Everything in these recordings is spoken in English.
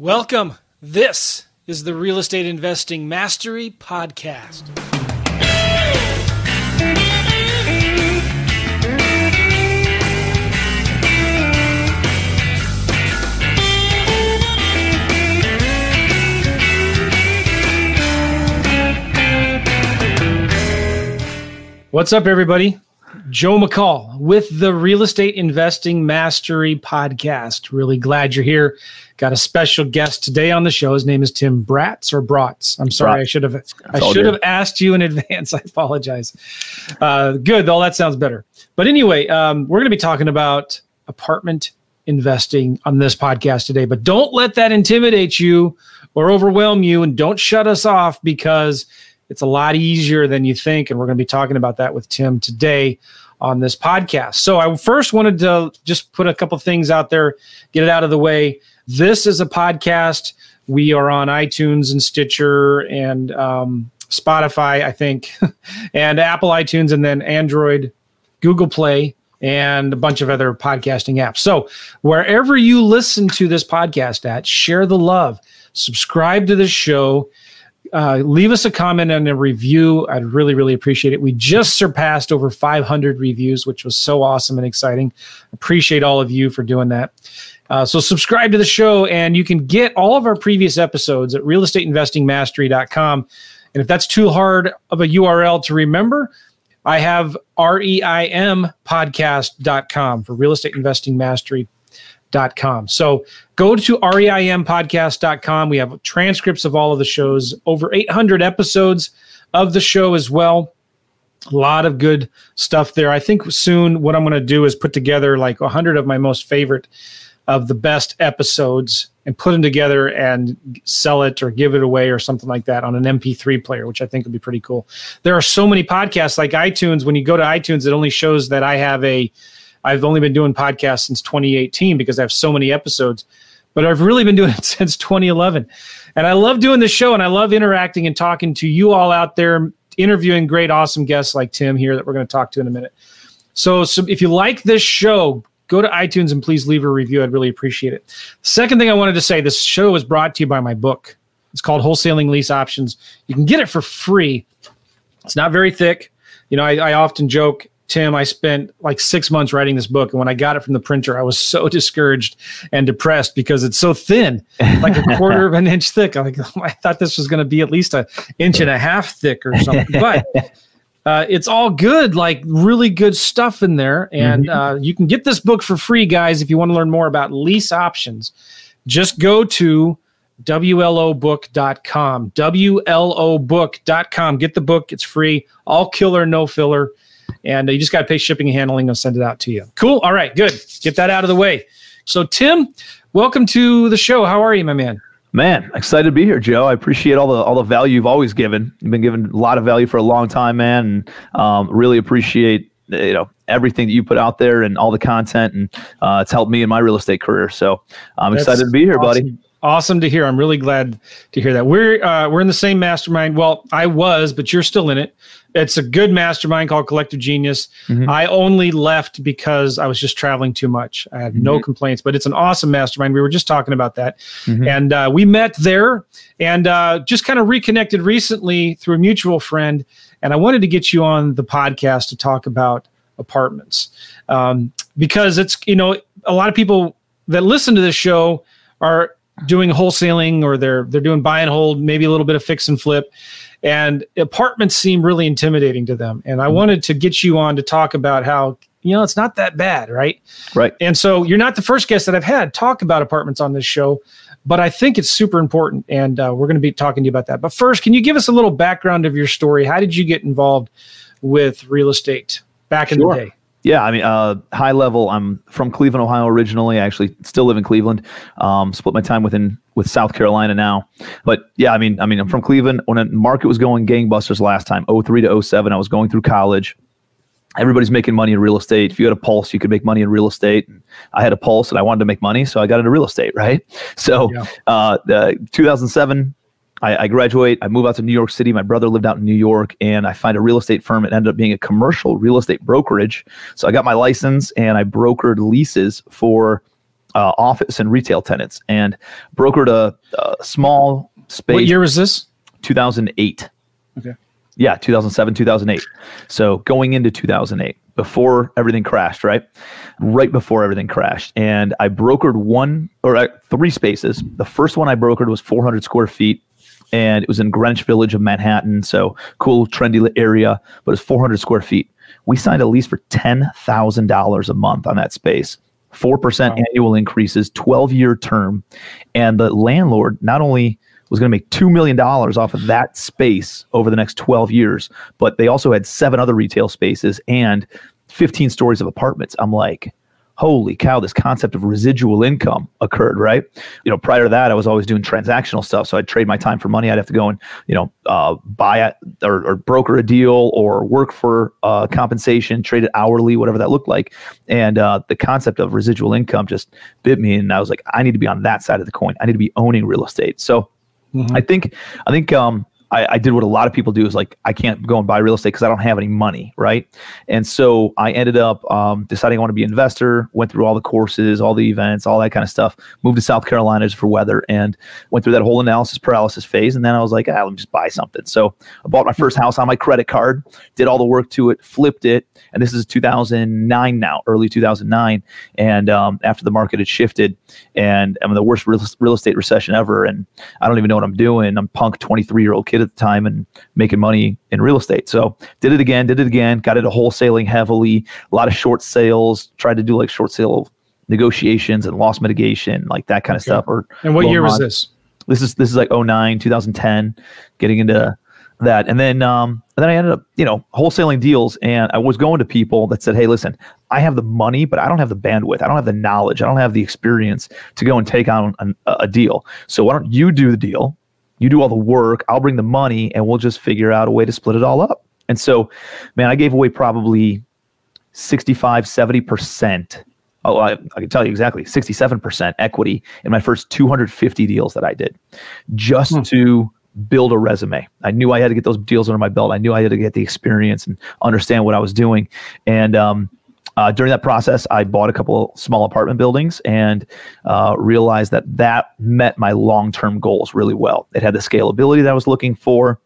Welcome. This is the Real Estate Investing Mastery Podcast. What's up, everybody? Joe McCall with the Real Estate Investing Mastery Podcast. Really glad you're here. Got a special guest today on the show. His name is Tim Bratz or Bratz. I'm sorry, Bratz. I should have I should good. have asked you in advance. I apologize. Uh, good, all that sounds better. But anyway, um, we're going to be talking about apartment investing on this podcast today. But don't let that intimidate you or overwhelm you, and don't shut us off because it's a lot easier than you think. And we're going to be talking about that with Tim today on this podcast. So I first wanted to just put a couple things out there, get it out of the way. This is a podcast. We are on iTunes and Stitcher and um, Spotify, I think, and Apple iTunes, and then Android, Google Play, and a bunch of other podcasting apps. So wherever you listen to this podcast at, share the love, subscribe to the show uh, leave us a comment and a review. I'd really, really appreciate it. We just surpassed over 500 reviews, which was so awesome and exciting. Appreciate all of you for doing that. Uh, so subscribe to the show, and you can get all of our previous episodes at realestateinvestingmastery.com. And if that's too hard of a URL to remember, I have reim podcast.com for real estate investing mastery com. So go to reimpodcast.com. We have transcripts of all of the shows, over 800 episodes of the show as well. A lot of good stuff there. I think soon what I'm going to do is put together like 100 of my most favorite of the best episodes and put them together and sell it or give it away or something like that on an MP3 player, which I think would be pretty cool. There are so many podcasts like iTunes. When you go to iTunes, it only shows that I have a I've only been doing podcasts since 2018 because I have so many episodes, but I've really been doing it since 2011. And I love doing this show and I love interacting and talking to you all out there, interviewing great, awesome guests like Tim here that we're going to talk to in a minute. So, so if you like this show, go to iTunes and please leave a review. I'd really appreciate it. Second thing I wanted to say this show is brought to you by my book. It's called Wholesaling Lease Options. You can get it for free. It's not very thick. You know, I, I often joke Tim, I spent like six months writing this book. And when I got it from the printer, I was so discouraged and depressed because it's so thin, like a quarter of an inch thick. I'm like, oh, I thought this was going to be at least an inch and a half thick or something. But uh, it's all good, like really good stuff in there. And mm-hmm. uh, you can get this book for free, guys, if you want to learn more about lease options. Just go to WLObook.com. WLObook.com. Get the book, it's free, all killer, no filler and you just got to pay shipping and handling. I'll send it out to you. Cool. All right, good. Get that out of the way. So, Tim, welcome to the show. How are you, my man? Man, excited to be here, Joe. I appreciate all the all the value you've always given. You've been giving a lot of value for a long time, man, and um, really appreciate you know everything that you put out there and all the content, and uh, it's helped me in my real estate career. So I'm That's excited to be here, awesome. buddy. Awesome to hear. I'm really glad to hear that. We're uh, we're in the same mastermind. Well, I was, but you're still in it. It's a good mastermind called Collective Genius. Mm-hmm. I only left because I was just traveling too much. I had mm-hmm. no complaints, but it's an awesome mastermind. We were just talking about that, mm-hmm. and uh, we met there and uh, just kind of reconnected recently through a mutual friend. And I wanted to get you on the podcast to talk about apartments um, because it's you know a lot of people that listen to this show are doing wholesaling or they're they're doing buy and hold, maybe a little bit of fix and flip. And apartments seem really intimidating to them. And I mm-hmm. wanted to get you on to talk about how you know it's not that bad, right? Right. And so you're not the first guest that I've had talk about apartments on this show, but I think it's super important, and uh, we're going to be talking to you about that. But first, can you give us a little background of your story? How did you get involved with real estate back in sure. the day? Yeah, I mean, uh, high level. I'm from Cleveland, Ohio originally. I actually still live in Cleveland. Um, split my time within with South Carolina now. But yeah, I mean, I mean, I'm from Cleveland. When the market was going gangbusters last time, 03 to 07, I was going through college. Everybody's making money in real estate. If you had a pulse, you could make money in real estate. I had a pulse, and I wanted to make money, so I got into real estate. Right. So, yeah. uh, 2007 I, I, graduate, I move out to New York City. My brother lived out in New York, and I find a real estate firm. It ended up being a commercial real estate brokerage. So I got my license and I brokered leases for uh, office and retail tenants, and brokered a, a small space. What year was this? 2008. Okay. Yeah, 2007, 2008. So going into 2008, before everything crashed, right? Right before everything crashed. And I brokered one or uh, three spaces. The first one I brokered was 400 square feet and it was in Greenwich Village of Manhattan. So cool, trendy area, but it's 400 square feet. We signed a lease for $10,000 a month on that space. 4% wow. annual increases, 12 year term. And the landlord not only was going to make $2 million off of that space over the next 12 years, but they also had seven other retail spaces and 15 stories of apartments. I'm like, holy cow, this concept of residual income occurred, right? You know, prior to that, I was always doing transactional stuff. So I'd trade my time for money. I'd have to go and, you know, uh, buy it or, or, broker a deal or work for uh, compensation, trade it hourly, whatever that looked like. And uh, the concept of residual income just bit me. And I was like, I need to be on that side of the coin. I need to be owning real estate. So mm-hmm. I think, I think, um, I, I, did what a lot of people do is like I can't go and buy real estate because I don't have any money, right? And so I ended up um, deciding I want to be an investor. Went through all the courses, all the events, all that kind of stuff. Moved to South Carolina just for weather, and went through that whole analysis paralysis phase. And then I was like, ah, let me just buy something. So I bought my first house on my credit card, did all the work to it, flipped it, and this is 2009 now, early 2009. And um, after the market had shifted, and I'm in the worst real, real estate recession ever, and I don't even know what I'm doing. I'm punk 23 year old kid at the time and making money in real estate. So did it again, did it again, got into wholesaling heavily, a lot of short sales, tried to do like short sale negotiations and loss mitigation, like that kind of okay. stuff. Or and what year was this? This is this is like 09, 2010, getting into that. And then um and then I ended up, you know, wholesaling deals and I was going to people that said, Hey, listen, I have the money, but I don't have the bandwidth. I don't have the knowledge. I don't have the experience to go and take on an, a deal. So why don't you do the deal? You do all the work, I'll bring the money, and we'll just figure out a way to split it all up. And so, man, I gave away probably 65, 70%. Oh, I, I can tell you exactly 67% equity in my first 250 deals that I did just hmm. to build a resume. I knew I had to get those deals under my belt. I knew I had to get the experience and understand what I was doing. And um, uh, during that process, I bought a couple small apartment buildings and uh, realized that that met my long term goals really well. It had the scalability that I was looking for.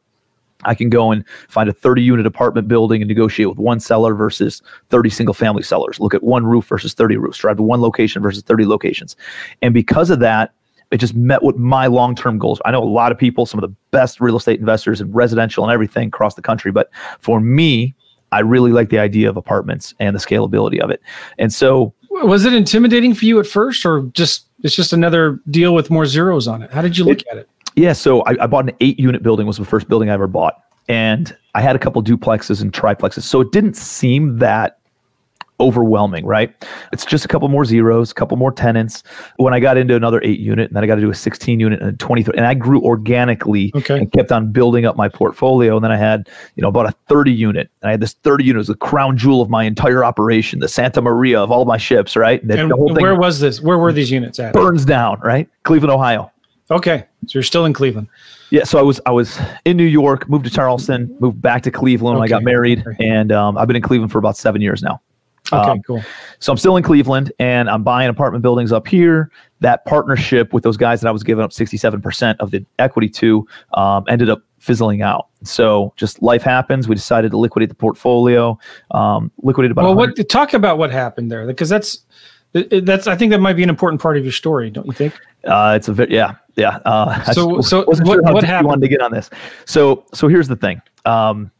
I can go and find a 30 unit apartment building and negotiate with one seller versus 30 single family sellers. Look at one roof versus 30 roofs, drive to one location versus 30 locations. And because of that, it just met with my long term goals. I know a lot of people, some of the best real estate investors in residential and everything across the country. But for me, I really like the idea of apartments and the scalability of it. And so, was it intimidating for you at first, or just it's just another deal with more zeros on it? How did you look it, at it? Yeah, so I, I bought an eight unit building. Was the first building I ever bought, and I had a couple duplexes and triplexes. So it didn't seem that overwhelming, right? It's just a couple more zeros, a couple more tenants. When I got into another eight unit, and then I got to do a 16 unit and a 23, and I grew organically okay. and kept on building up my portfolio. And then I had, you know, about a 30 unit. And I had this 30 unit was the crown jewel of my entire operation, the Santa Maria of all my ships, right? And, and where was this? Where were these units at? Burns down, right? Cleveland, Ohio. Okay. So you're still in Cleveland. Yeah, so I was I was in New York, moved to Charleston, moved back to Cleveland okay. when I got married, okay. and um, I've been in Cleveland for about seven years now. Okay, um, cool. So I'm still in Cleveland and I'm buying apartment buildings up here. That partnership with those guys that I was giving up 67% of the equity to um, ended up fizzling out. So just life happens. We decided to liquidate the portfolio. Um, liquidated about. Well, what talk about what happened there because that's that's I think that might be an important part of your story, don't you think? Uh, it's a yeah yeah. Uh, so so what, sure what happened? wanted to get on this. So so here's the thing. Um,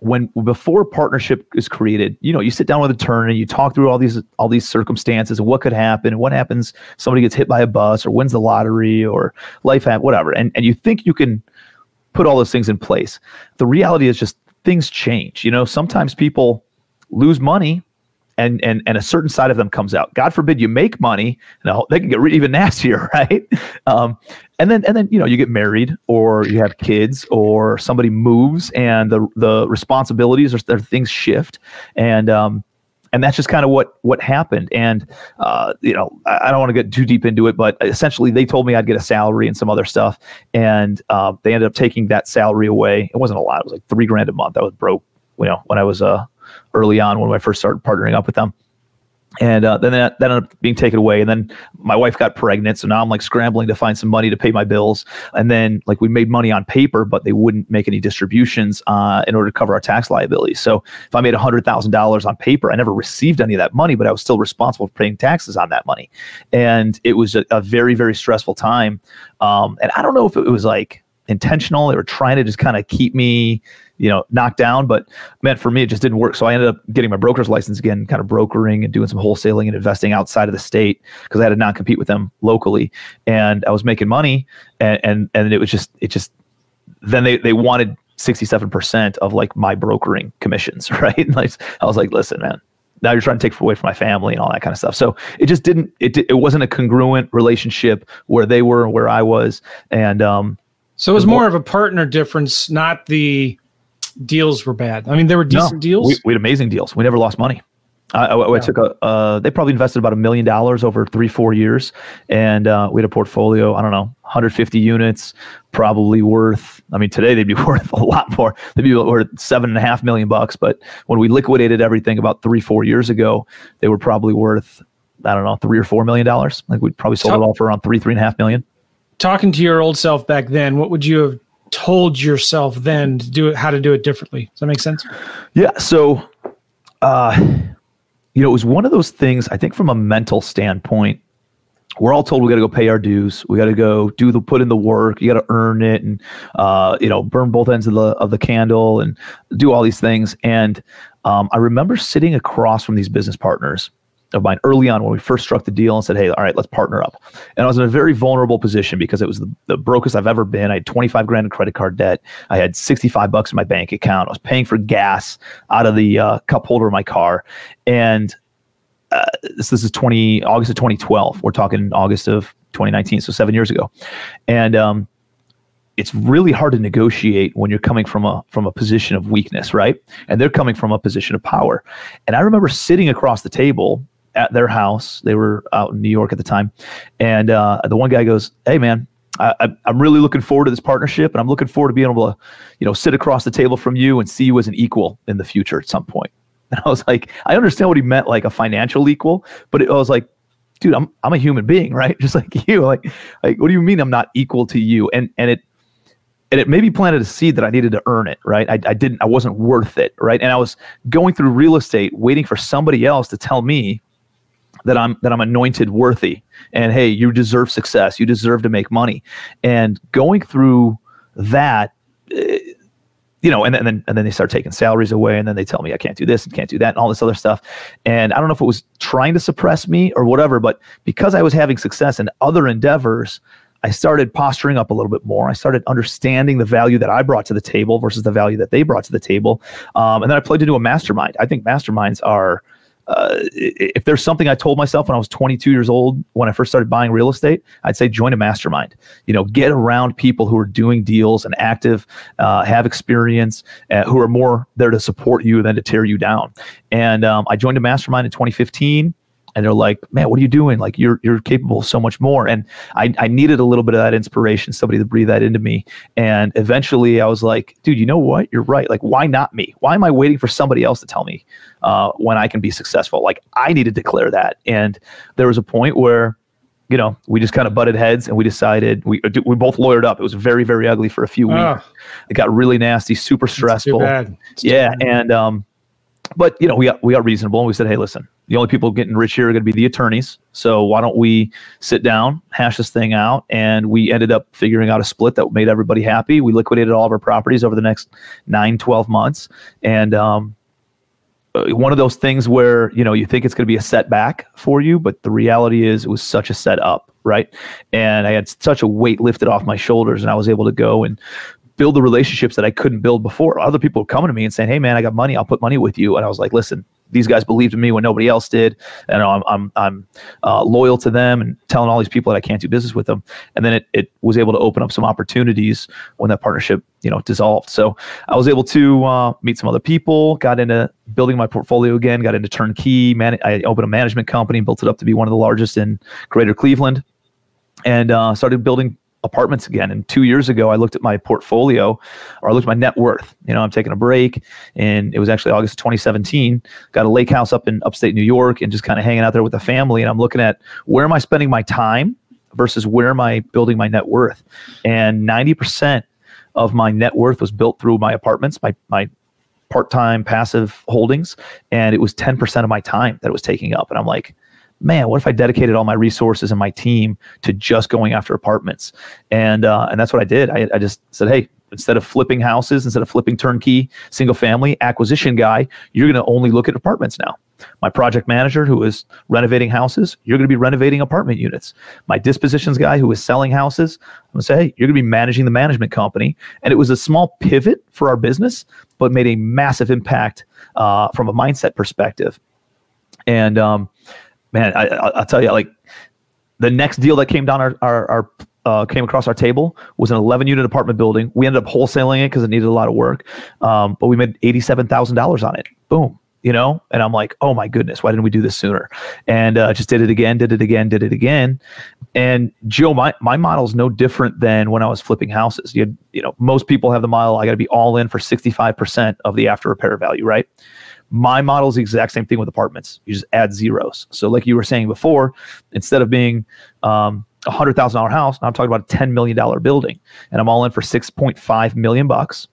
when before partnership is created, you know, you sit down with a turn and you talk through all these all these circumstances and what could happen, and what happens somebody gets hit by a bus or wins the lottery or life happen, whatever, and and you think you can put all those things in place. The reality is just things change. You know, sometimes people lose money and and and a certain side of them comes out. God forbid you make money, no, they can get even nastier, right? Um, and then and then you know you get married or you have kids or somebody moves and the the responsibilities or, or things shift and um, and that's just kind of what what happened. And uh, you know, I, I don't want to get too deep into it, but essentially, they told me I'd get a salary and some other stuff, and uh, they ended up taking that salary away. It wasn't a lot; it was like three grand a month. I was broke, you know, when I was uh, early on when I first started partnering up with them. and uh, then that, that ended up being taken away. And then my wife got pregnant. So now i'm like scrambling to find some money to pay my bills. And then like we made money on paper but they wouldn't make any distributions uh, in order to cover our tax liabilities. So if i made $100000 on paper i never received any of that money but i was still responsible for paying taxes on that money. And it was a, a very very stressful time. Um, and i don't know if it was like intentional they were trying to just kind of keep me you know, knocked down. But man, for me, it just didn't work. So I ended up getting my broker's license again, kind of brokering and doing some wholesaling and investing outside of the state because I had to not compete with them locally. And I was making money, and and and it was just it just then they they wanted 67% of like my brokering commissions, right? like I was like, listen, man, now you're trying to take away from my family and all that kind of stuff. So it just didn't, it, it wasn't a congruent relationship where they were where I was. And, um, so it was more of a partner difference, not the deals were bad. I mean, there were decent no, deals. We, we, had amazing deals. We never lost money. I, I, I took a. Uh, they probably invested about a million dollars over three, four years, and uh, we had a portfolio. I don't know, 150 units, probably worth. I mean, today they'd be worth a lot more. They'd be worth seven and a half million bucks. But when we liquidated everything about three, four years ago, they were probably worth. I don't know, three or four million dollars. Like we probably sold Talk, it all for around three, three and a half million. Talking to your old self back then, what would you have told yourself then to do it, how to do it differently. Does that make sense? Yeah. So, uh, you know, it was one of those things, I think from a mental standpoint, we're all told we got to go pay our dues. We got to go do the put in the work. You got to earn it, and uh, you know, burn both ends of the of the candle, and do all these things. And um, I remember sitting across from these business partners, of mine early on when we first struck the deal and said, hey, all right, let's partner up. And I was in a very vulnerable position because it was the, the brokest I've ever been. I had 25 grand in credit card debt. I had 65 bucks in my bank account. I was paying for gas out of the uh, cup holder of my car. And uh, this, this is 20 August of 2012. We're talking August of 2019, so seven years ago. And um, it's really hard to negotiate when you're coming from a from a position of weakness, right? And they're coming from a position of power. And I remember sitting across the table at their house. They were out in New York at the time, and uh, the one guy goes, "Hey, man." I, I'm really looking forward to this partnership, and I'm looking forward to being able to, you know, sit across the table from you and see you as an equal in the future at some point. And I was like, I understand what he meant, like a financial equal, but it, I was like, dude, I'm I'm a human being, right? Just like you. Like, like, what do you mean I'm not equal to you? And and it and it maybe planted a seed that I needed to earn it, right? I, I didn't, I wasn't worth it, right? And I was going through real estate, waiting for somebody else to tell me that I'm that I'm anointed worthy and hey you deserve success you deserve to make money and going through that uh, you know and, and then and then they start taking salaries away and then they tell me I can't do this and can't do that and all this other stuff and I don't know if it was trying to suppress me or whatever but because I was having success in other endeavors I started posturing up a little bit more. I started understanding the value that I brought to the table versus the value that they brought to the table. Um, and then I plugged into a mastermind. I think masterminds are uh, if there's something I told myself when I was 22 years old, when I first started buying real estate, I'd say join a mastermind. You know, get around people who are doing deals and active, uh, have experience, uh, who are more there to support you than to tear you down. And um, I joined a mastermind in 2015 and they're like, man, what are you doing? Like you're you're capable of so much more. And I, I needed a little bit of that inspiration, somebody to breathe that into me. And eventually I was like, dude, you know what? You're right. Like, why not me? Why am I waiting for somebody else to tell me uh, when I can be successful? Like I need to declare that. And there was a point where you know, we just kind of butted heads and we decided we we both lawyered up. It was very very ugly for a few weeks. Oh. It got really nasty, super stressful. Yeah, and um, but you know, we got we got reasonable and we said, hey, listen, the only people getting rich here are going to be the attorneys. So why don't we sit down, hash this thing out? And we ended up figuring out a split that made everybody happy. We liquidated all of our properties over the next nine, 12 months. And um, uh, one of those things where, you know, you think it's going to be a setback for you, but the reality is it was such a setup, right? And I had such a weight lifted off my shoulders and I was able to go and build the relationships that I couldn't build before. Other people were coming to me and saying, "Hey, man, I got money. I'll put money with you." And I was like, "Listen, these guys believed in me when nobody else did, and I'm I'm I'm uh, loyal to them and telling all these people that I can't do business with them." And then it it was able to open up some opportunities when that partnership you know dissolved. So I was able to uh, meet some other people, got into building my portfolio again, got into turnkey. Man, I opened a management company, built it up to be one of the largest in Greater Cleveland, and uh, started building apartments again. And two years ago, I looked at my portfolio or I looked at my net worth. You know, I'm taking a break and it was actually August 2017. Got a lake house up in upstate New York and just kind of hanging out there with the family. And I'm looking at where am I spending my time versus where am I building my net worth? And 90% of my net worth was built through my apartments, my, my part-time passive holdings. And it was 10% of my time that it was taking up. And I'm like, man, what if I dedicated all my resources and my team to just going after apartments? And uh, and that's what I did. I, I just said, hey, instead of flipping houses, instead of flipping turnkey single family acquisition guy, you're going to only look at apartments now. My project manager, who is renovating houses, you're going to be renovating apartment units. My dispositions guy, who is selling houses, I'm going to say, hey, you're going to be managing the management company. And it was a small pivot for our business, but made a massive impact uh, from a mindset perspective. And um, man, I, I, will tell you, like the next deal that came down our, our, our uh, came across our table was an 11 unit apartment building. We ended up wholesaling it because it needed a lot of work, um, but we made $87,000 on it. Boom. You know, and I'm like, oh my goodness, why didn't we do this sooner? And uh, just did it again, did it again, did it again. And Joe, my my model is no different than when I was flipping houses. You you know, most people have the model. I got to be all in for 65% of the after repair value, right? My model is the exact same thing with apartments. You just add zeros. So, like you were saying before, instead of being um, a hundred thousand dollar house, now I'm talking about a ten million dollar building, and I'm all in for six point five million bucks.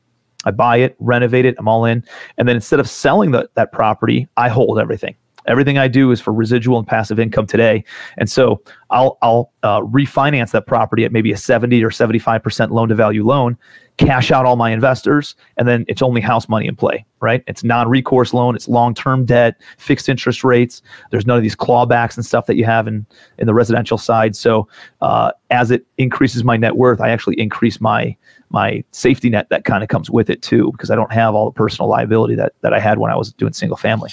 I buy it, renovate it, I'm all in, and then instead of selling the, that property, I hold everything. Everything I do is for residual and passive income today, and so I'll I'll uh, refinance that property at maybe a seventy or seventy five percent loan to value loan, cash out all my investors, and then it's only house money in play, right? It's non recourse loan, it's long term debt, fixed interest rates. There's none of these clawbacks and stuff that you have in, in the residential side. So uh, as it increases my net worth, I actually increase my my safety net that kind of comes with it too, because I don't have all the personal liability that that I had when I was doing single family.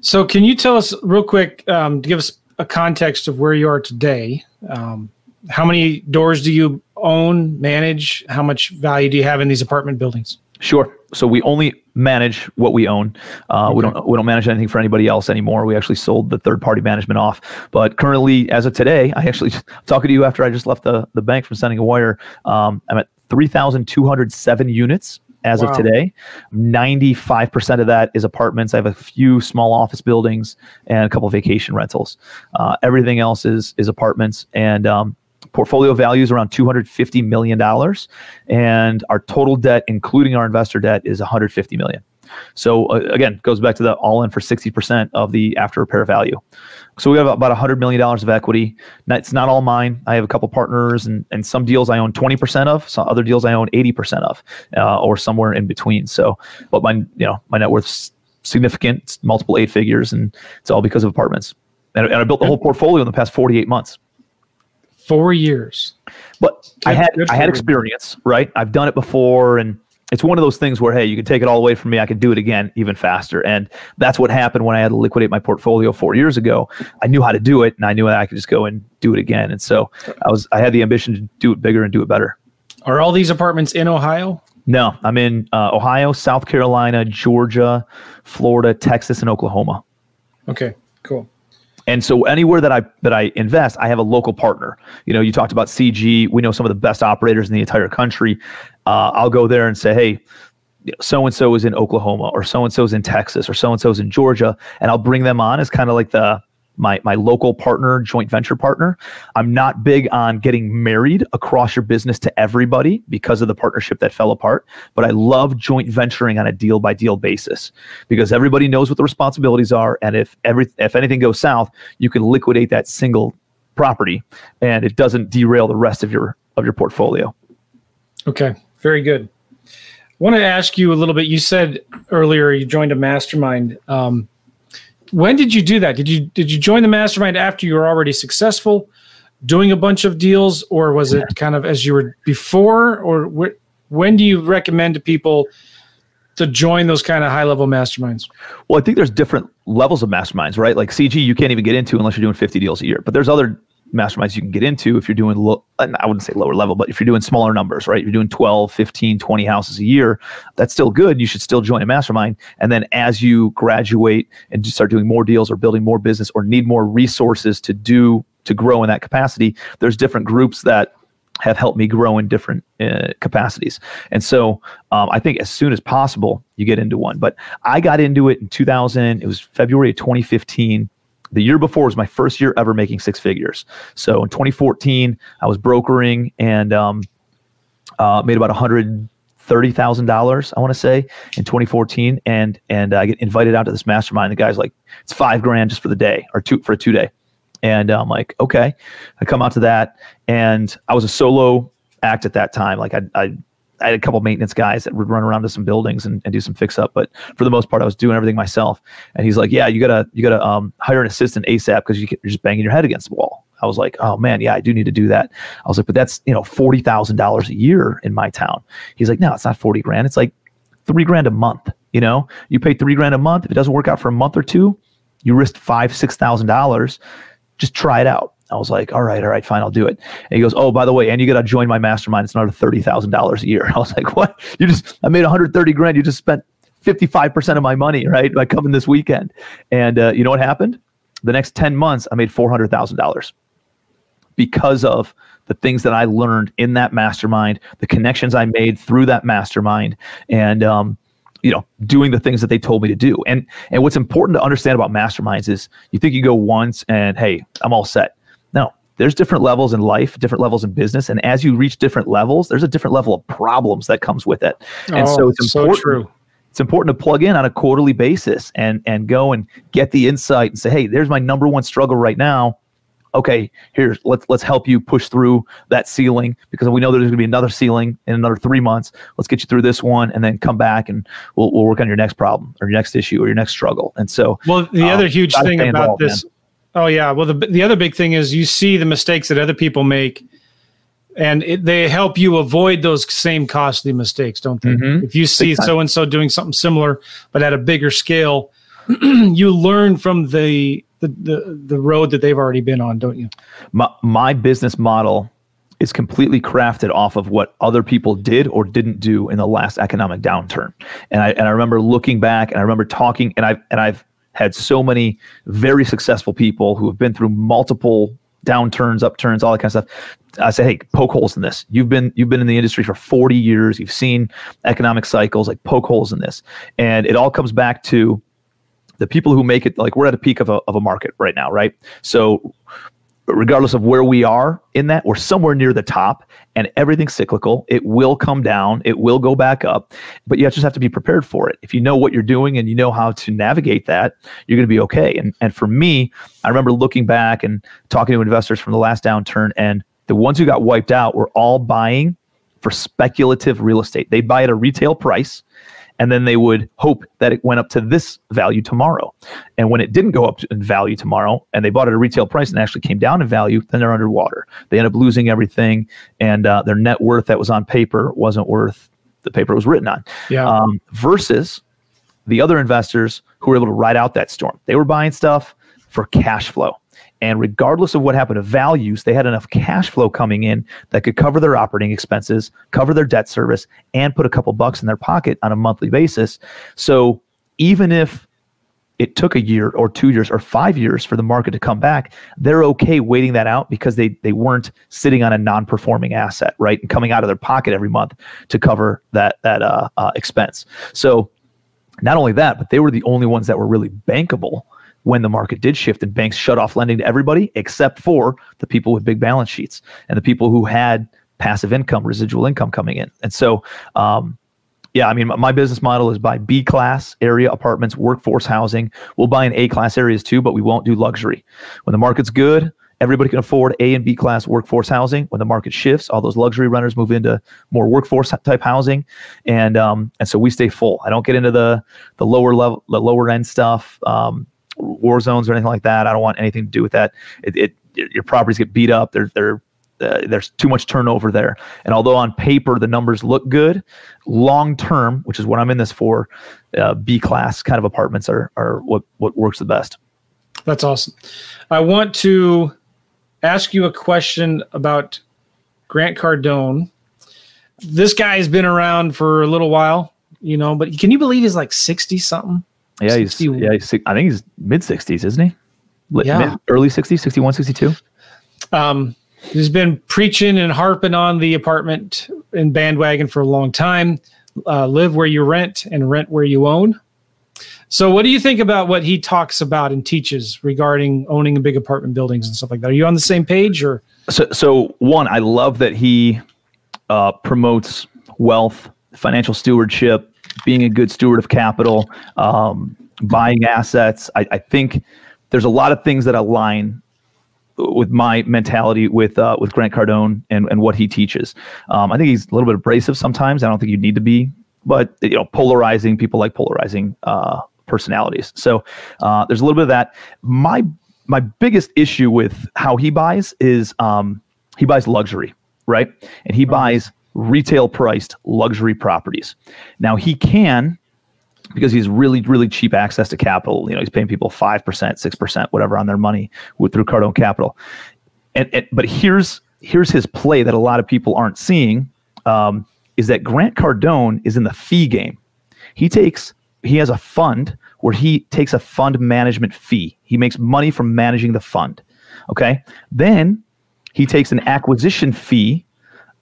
So, can you tell us real quick um, to give us a context of where you are today? Um, how many doors do you own, manage? How much value do you have in these apartment buildings? Sure. So we only manage what we own. Uh, okay. We don't we don't manage anything for anybody else anymore. We actually sold the third party management off. But currently, as of today, I actually talking to you after I just left the the bank from sending a wire. Um, I'm at three thousand two hundred seven units as wow. of today. 95% of that is apartments. I have a few small office buildings and a couple vacation rentals. Uh, everything else is is apartments. And um, portfolio value is around $250 million and our total debt including our investor debt is 150 million. so uh, again goes back to the all in for 60% of the after repair value. So we have about $100 million of equity. It's not all mine. I have a couple partners and, and some deals i own 20% of some other deals i own 80% of uh, or somewhere in between. So but my you know my net worth's significant. Multiple eight figures and it's all because of apartments. And, and i built the whole portfolio in the past 48 months Four years. But I had I had experience, right? I've done it before, and it's one of those things where hey, you can take it all away from me. I can do it again even faster, and that's what happened when I had to liquidate my portfolio four years ago. I knew how to do it, and I knew I could just go and do it again. And so I was I had the ambition to do it bigger and do it better. Are all these apartments in Ohio? No, I'm in uh, Ohio, South Carolina, Georgia, Florida, Texas, and Oklahoma. Okay, cool. And so anywhere that I that I invest, I have a local partner. You know, you talked about CG. We know some of the best operators in the entire country. Uh, I'll go there and say, hey, so and so is in Oklahoma, or so and so is in Texas, or so and so is in Georgia, and I'll bring them on as kind of like the my my local partner, joint venture partner. I'm not big on getting married across your business to everybody because of the partnership that fell apart, but I love joint venturing on a deal by deal basis because everybody knows what the responsibilities are and if every if anything goes south, you can liquidate that single property and it doesn't derail the rest of your of your portfolio. Okay, very good. I want to ask you a little bit. You said earlier you joined a mastermind. Um, when did you do that? Did you did you join the mastermind after you were already successful, doing a bunch of deals, or was it kind of as you were before? Or wh- when do you recommend to people to join those kind of high level masterminds? Well, I think there's different levels of masterminds, right? Like CG, you can't even get into unless you're doing 50 deals a year. But there's other masterminds you can get into if you're doing low, I wouldn't say lower level, but if you're doing smaller numbers, right? You're doing 12, 15, 20 houses a year. That's still good. You should still join a mastermind. And then as you graduate and just start doing more deals or building more business or need more resources to do to grow in that capacity, there's different groups that have helped me grow in different uh, capacities. And so um, I think as soon as possible, you get into one. But I got into it in 2000, it was February of 2015. The year before was my first year ever making six figures. So in 2014, I was brokering and um, uh, made about 100 thirty thousand dollars, I want to say, in 2014, and and I get invited out to this mastermind. The guy's like, it's five grand just for the day or two for a two day, and I'm like, okay. I come out to that, and I was a solo act at that time. Like I, I, I had a couple maintenance guys that would run around to some buildings and, and do some fix up, but for the most part, I was doing everything myself. And he's like, yeah, you gotta you gotta um, hire an assistant ASAP because you, you're just banging your head against the wall. I was like, oh man, yeah, I do need to do that. I was like, but that's you know forty thousand dollars a year in my town. He's like, no, it's not forty grand. It's like three grand a month. You know, you pay three grand a month. If it doesn't work out for a month or two, you risk five six thousand dollars. Just try it out. I was like, all right, all right, fine, I'll do it. And he goes, oh, by the way, and you got to join my mastermind. It's another thirty thousand dollars a year. I was like, what? You just, I made one hundred thirty grand. You just spent fifty five percent of my money, right, by coming this weekend. And uh, you know what happened? The next ten months, I made four hundred thousand dollars because of the things that I learned in that mastermind, the connections I made through that mastermind, and um, you know, doing the things that they told me to do. And and what's important to understand about masterminds is you think you go once and hey, I'm all set. There's different levels in life, different levels in business, and as you reach different levels, there's a different level of problems that comes with it. And oh, so it's important. So true. It's important to plug in on a quarterly basis and and go and get the insight and say, hey, there's my number one struggle right now okay, here's let's let's help you push through that ceiling because we know there's going to be another ceiling in another three months. Let's get you through this one and then come back and we'll we'll work on your next problem or your next issue or your next struggle. And so, well, the um, other huge thing about this, man. Oh yeah, well the the other big thing is you see the mistakes that other people make. And it, they help you avoid those same costly mistakes, don't they? Mm-hmm. If you see so and so doing something similar, but at a bigger scale, you learn from the the, the the road that they've already been on, don't you? My my business model is completely crafted off of what other people did or didn't do in the last economic downturn. And I and I remember looking back and I remember talking and I and I've had so many very successful people who have been through multiple downturns, upturns, all that kind of stuff. I say, hey, poke holes in this. You've been you've been in the industry for 40 years. You've seen economic cycles. Like poke holes in this, and it all comes back to the people who make it like we're at a peak of a, of a market right now right so regardless of where we are in that we're somewhere near the top and everything's cyclical. It will come down. It will go back up. But you just have to be prepared for it. If you know what you're doing and you know how to navigate that you're going to be okay. And and for me i remember looking back and talking to investors from the last downturn and the ones who got wiped out were all buying for speculative real estate. They buy at a retail price and then they would hope that it went up to this value tomorrow. And when it didn't go up in value tomorrow, and they bought it at a retail price and actually came down in value, then they're underwater. They end up losing everything, and uh, their net worth that was on paper wasn't worth the paper it was written on. Yeah. Um, versus the other investors who were able to ride out that storm. They were buying stuff for cash flow. And regardless of what happened to values, they had enough cash flow coming in that could cover their operating expenses, cover their debt service, and put a couple bucks in their pocket on a monthly basis. So even if it took a year or two years or five years for the market to come back, they're okay waiting that out because they they weren't sitting on a non-performing asset, right, and coming out of their pocket every month to cover that that uh, uh, expense. So not only that, but they were the only ones that were really bankable when the market did shift and banks shut off lending to everybody except for the people with big balance sheets and the people who had passive income, residual income coming in. And so, um, yeah, I mean, my business model is buy B class area apartments, workforce housing. We'll buy in A class areas too, but we won't do luxury. When the market's good, everybody can afford A and B class workforce housing. When the market shifts, all those luxury renters move into more workforce type housing, and um, and so we stay full. I don't get into the the lower level, the lower end stuff. Um, war zones or anything like that. I don't want anything to do with that. It, it your properties get beat up. They're they're uh, there's too much turnover there. And although on paper the numbers look good, long term, which is what I'm in this for, uh, B class kind of apartments are are what what works the best. That's awesome. I want to ask you a question about Grant Cardone. This guy has been around for a little while, you know, but can you believe he's like 60 something? Yeah, he's yeah, he's, I think he's mid 60s, isn't he? Yeah. Mid, early 60s, 61, 62. Um, He's been preaching and harping on the apartment and bandwagon for a long time. Uh, live where you rent and rent where you own. So, what do you think about what he talks about and teaches regarding owning a big apartment buildings and stuff like that? Are you on the same page or? So, so one, I love that he uh, promotes wealth, financial stewardship, being a good steward of capital, um, buying assets. I, I, think there's a lot of things that align with my mentality with uh, with Grant Cardone and, and what he teaches. Um, I think he's a little bit abrasive sometimes. I don't think you need to be, but you know, polarizing. People like polarizing uh, personalities. So uh, there's a little bit of that. My my biggest issue with how he buys is um, he buys luxury, right? And he buys retail priced luxury properties. Now he can because he's really really cheap access to capital. You know, he's paying people five percent, six percent, whatever on their money with through Cardone Capital. And, and, but here's here's his play that a lot of people aren't seeing um, is that Grant Cardone is in the fee game. He takes he has a fund where he takes a fund management fee. He makes money from managing the fund. Okay, then he takes an acquisition fee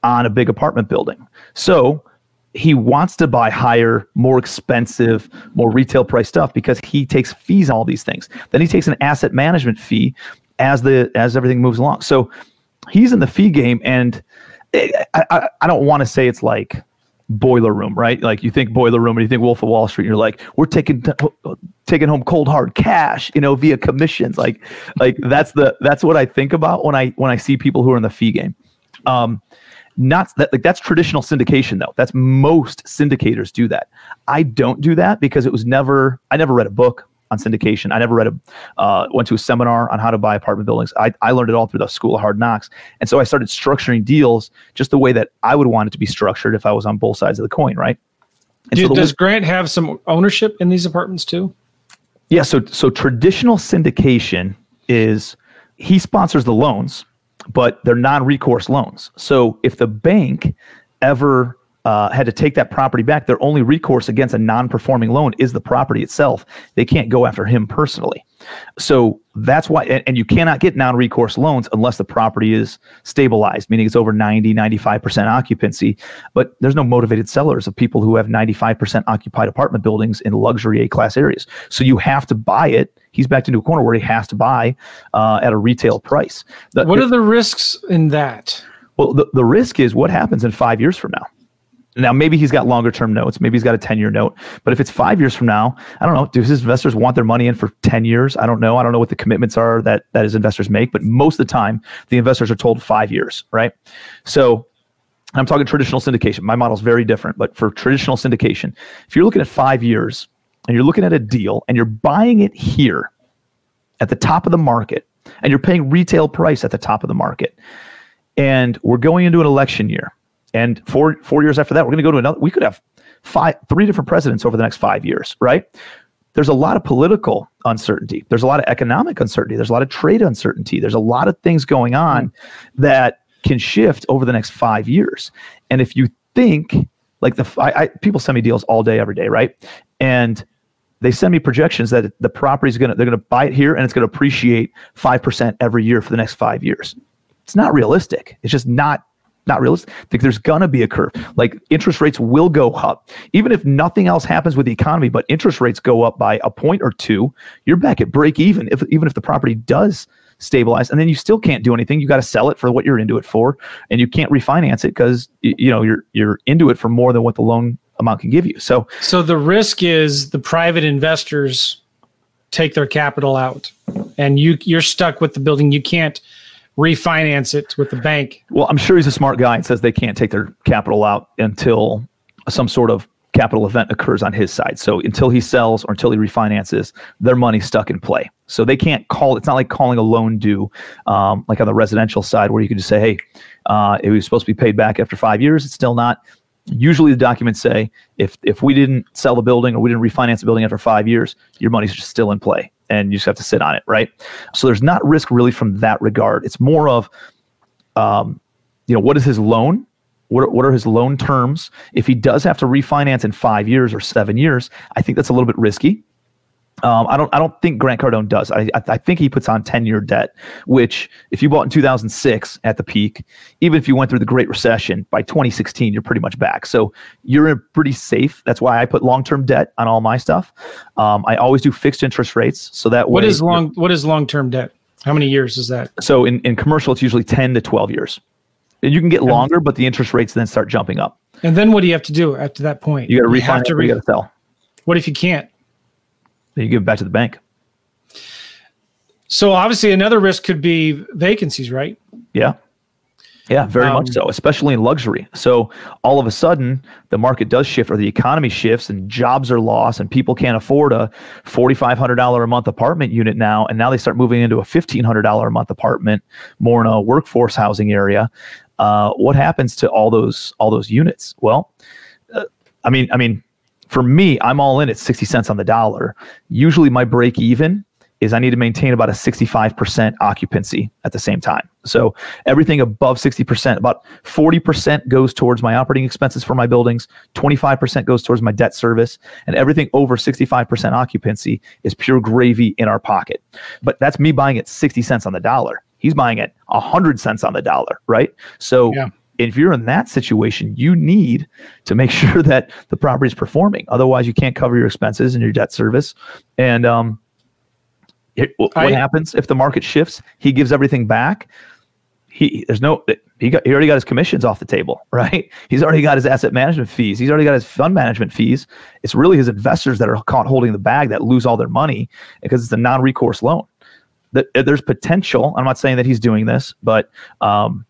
on a big apartment building. So he wants to buy higher, more expensive, more retail price stuff because he takes fees on all these things. Then he takes an asset management fee as the as everything moves along. So he's in the fee game, and I, I, I don't want to say it's like boiler room, right? Like you think boiler room and you think Wolf of Wall Street, and you're like, we're taking t- taking home cold hard cash, you know, via commissions. Like like that's the that's what I think about when I when I see people who are in the fee game. Um, not that like that's traditional syndication though. That's most syndicators do that. I don't do that because it was never I never read a book on syndication. I never read a uh, went to a seminar on how to buy apartment buildings. I, I learned it all through the school of hard knocks. And so I started structuring deals just the way that I would want it to be structured if I was on both sides of the coin, right? Do, so does way, Grant have some ownership in these apartments too? Yeah, so so traditional syndication is he sponsors the loans but they're non-recourse loans. So if the bank ever uh, had to take that property back, their only recourse against a non-performing loan is the property itself. They can't go after him personally. So that's why, and, and you cannot get non-recourse loans unless the property is stabilized, meaning it's over 90, 95% occupancy. But there's no motivated sellers of people who have 95% occupied apartment buildings in luxury A-class areas. So you have to buy it he's backed into a corner where he has to buy uh, at a retail price. The, what are the risks in that? Well, the, the risk is what happens in five years from now. Now, maybe he's got longer term notes. Maybe he's got a 10 year note. But if it's five years from now, I don't know. Do his investors want their money in for 10 years? I don't know. I don't know what the commitments are that, that his investors make. But most of the time, the investors are told five years, right? So I'm talking traditional syndication. My model is very different. But for traditional syndication, if you're looking at five years, and you're looking at a deal and you're buying it here at the top of the market and you're paying retail price at the top of the market and we're going into an election year and four four years after that we're going to go to another we could have five three different presidents over the next five years right? There's a lot of political uncertainty. There's a lot of economic uncertainty. There's a lot of trade uncertainty. There's a lot of things going on hmm. that can shift over the next five years. And if you think like the I, I people send me deals all day every day right? And they send me projections that the property is going to they're going to buy it here and it's going to appreciate 5% every year for the next 5 years. It's not realistic. It's just not not realistic. Think there's gonna be a curve. Like interest rates will go up. Even if nothing else happens with the economy, but interest rates go up by a point or two, you're back at break even. If even if the property does stabilize, and then you still can't do anything. You got to sell it for what you're into it for, and you can't refinance it because you know you're you're into it for more than what the loan amount can give you. So, so the risk is the private investors take their capital out, and you you're stuck with the building. You can't refinance it with the bank. Well, I'm sure he's a smart guy and says they can't take their capital out until some sort of capital event occurs on his side. So until he sells or until he refinances, their money's stuck in play. So they can't call. It's not like calling a loan due, um, like on the residential side, where you can just say, "Hey, uh, it was supposed to be paid back after five years. It's still not." Usually, the documents say if if we didn't sell the building or we didn't refinance the building after five years, your money's just still in play, and you just have to sit on it, right? So there's not risk really from that regard. It's more of, um, you know, what is his loan? What are, what are his loan terms? If he does have to refinance in five years or seven years, I think that's a little bit risky. Um, I don't. I don't think Grant Cardone does. I, I, I think he puts on ten-year debt, which, if you bought in 2006 at the peak, even if you went through the Great Recession by 2016, you're pretty much back. So you're pretty safe. That's why I put long-term debt on all my stuff. Um, I always do fixed interest rates, so that what is long? What is long-term debt? How many years is that? So in in commercial, it's usually 10 to 12 years. And you can get longer, but the interest rates then start jumping up. And then what do you have to do after that point? You got to have refinance. to re- you got to sell. What if you can't? Then you give it back to the bank. So obviously, another risk could be vacancies, right? Yeah. Yeah, very Um, much so, especially in luxury. So all of a sudden, the market does shift, or the economy shifts, and jobs are lost, and people can't afford a forty-five hundred dollar a month apartment unit now, and now they start moving into a fifteen hundred dollar a month apartment, more in a workforce housing area. Uh, what happens to all those all those units? Well, uh, I mean, I mean, for me, I'm all in at sixty cents on the dollar. Usually, my break even is I need to maintain about a 65% occupancy at the same time. So everything above 60%, about 40% goes towards my operating expenses for my buildings, 25% goes towards my debt service, and everything over 65% occupancy is pure gravy in our pocket. But that's me buying at 60 cents on the dollar. He's buying at 100 cents on the dollar, right? So Yeah. If you're in that situation, you need to make sure that the property is performing. Otherwise, you can't cover your expenses and your debt service. And um, it, what I- happens if the market shifts? He gives everything back. He there's no he got he already got his commissions off the table, right? He's already got his asset management fees. He's already got his fund management fees. It's really his investors that are caught holding the bag that lose all their money because it's a non-recourse loan. That there's potential. I'm not saying that he's doing this, but um,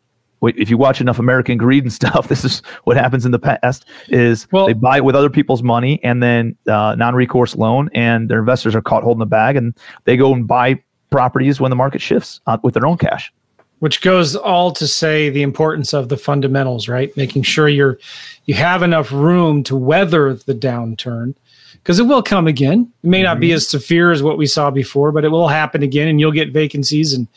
if you watch enough American Greed and stuff, this is what happens in the past: is Well- they buy it with other people's money and then uh, non-recourse loan, and their investors are caught holding the bag, and they go and buy properties when the market shifts uh, with their own cash. which goes all to say the importance of the fundamentals right? Making sure you're you have enough room to weather the downturn because it will come again. It may not be as severe as what we saw before but it will happen again and you'll get vacancies and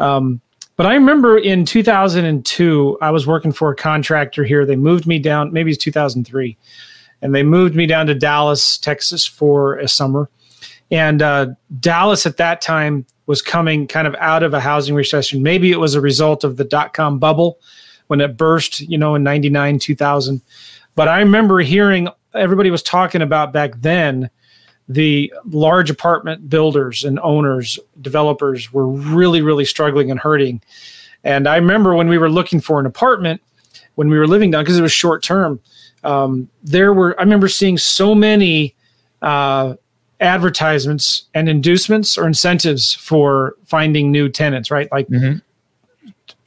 um, but i remember in 2002 i was working for a contractor here they moved me down maybe it's 2003 and they moved me down to dallas texas for a summer and uh, Dallas at that time was coming kind of out of a housing recession. Maybe it was a result of the dot com bubble when it burst, you know, in 99, 2000. But I remember hearing everybody was talking about back then the large apartment builders and owners, developers were really, really struggling and hurting. And I remember when we were looking for an apartment, when we were living down, because it was short term, um, there were, I remember seeing so many uh, advertisements and inducements or incentives for finding new tenants, right? Like Mhm.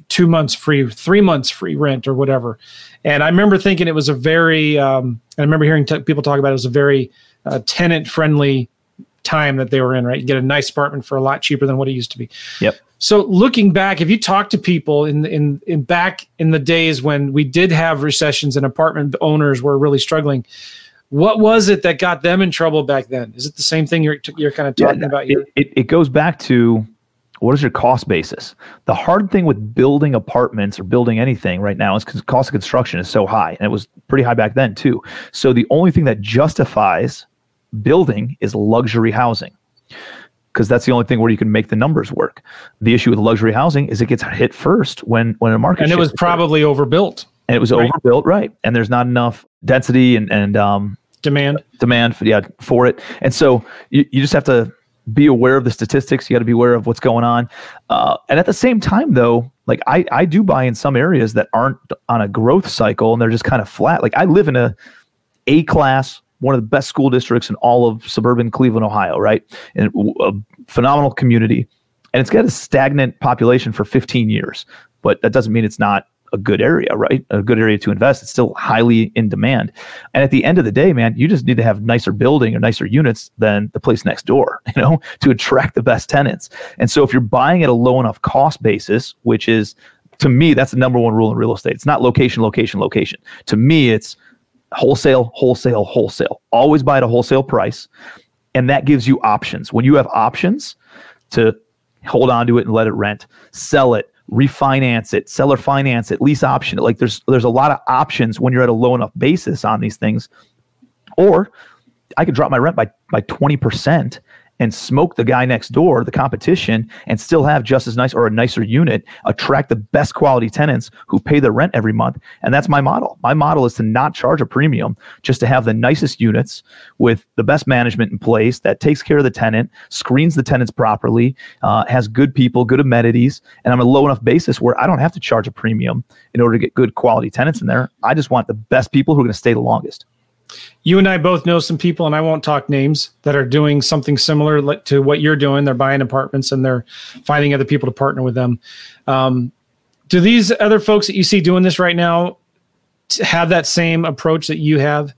two months free, three months free rent or whatever. And I remember thinking it was a very, um, I remember hearing t- people talk about it was a very uh, tenant friendly time that they were in, right? You get a nice apartment for a lot cheaper than what it used to be. Yep. So looking back, if you talk to people in in in back in the days when we did have recessions and apartment owners were really struggling, what was it that got them in trouble back then? Is it the same thing you're you're kind of talking about here? It, it, it goes back to what is your cost basis? The hard thing with building apartments or building anything right now is because cost of construction is so high, and it was pretty high back then too. So the only thing that justifies building is luxury housing. Because that's the only thing where you can make the numbers work. The issue with luxury housing is it gets hit first when when a market and it was probably overbuilt and it was right. overbuilt, right? And there's not enough density and and um, demand. demand for, yeah, for it. And so you, you just have to be aware of the statistics. You got to be aware of what's going on. Uh, and at the same time, though, like I, I do buy in some areas that aren't on a growth cycle and they're just kind of flat. Like I live in a A class, one of the best school districts in all of suburban Cleveland, Ohio, right? And a phenomenal community. And it's got a stagnant population for 15 years, but that doesn't mean it's not a good area, right? A good area to invest. It's still highly in demand. And at the end of the day, man, you just need to have nicer building or nicer units than the place next door, you know, to attract the best tenants. And so if you're buying at a low enough cost basis, which is to me, that's the number one rule in real estate. It's not location, location, location. To me, it's wholesale, wholesale, wholesale. Always buy at a wholesale price. And that gives you options. When you have options to hold on to it and let it rent, sell it, refinance it, seller finance it, lease option it. Like there's there's a lot of options when you're at a low enough basis on these things. Or I could drop my rent by by 20% and smoke the guy next door, the competition, and still have just as nice or a nicer unit, attract the best quality tenants who pay their rent every month. And that's my model. My model is to not charge a premium, just to have the nicest units with the best management in place that takes care of the tenant, screens the tenants properly, uh, has good people, good amenities, and I'm a low enough basis where I don't have to charge a premium in order to get good quality tenants in there. I just want the best people who are going to stay the longest you and I both know some people, and I won't talk names, that are doing something similar to what you're doing. They're buying apartments and they're finding other people to partner with them. Um, do these other folks that you see doing this right now have that same approach that you have,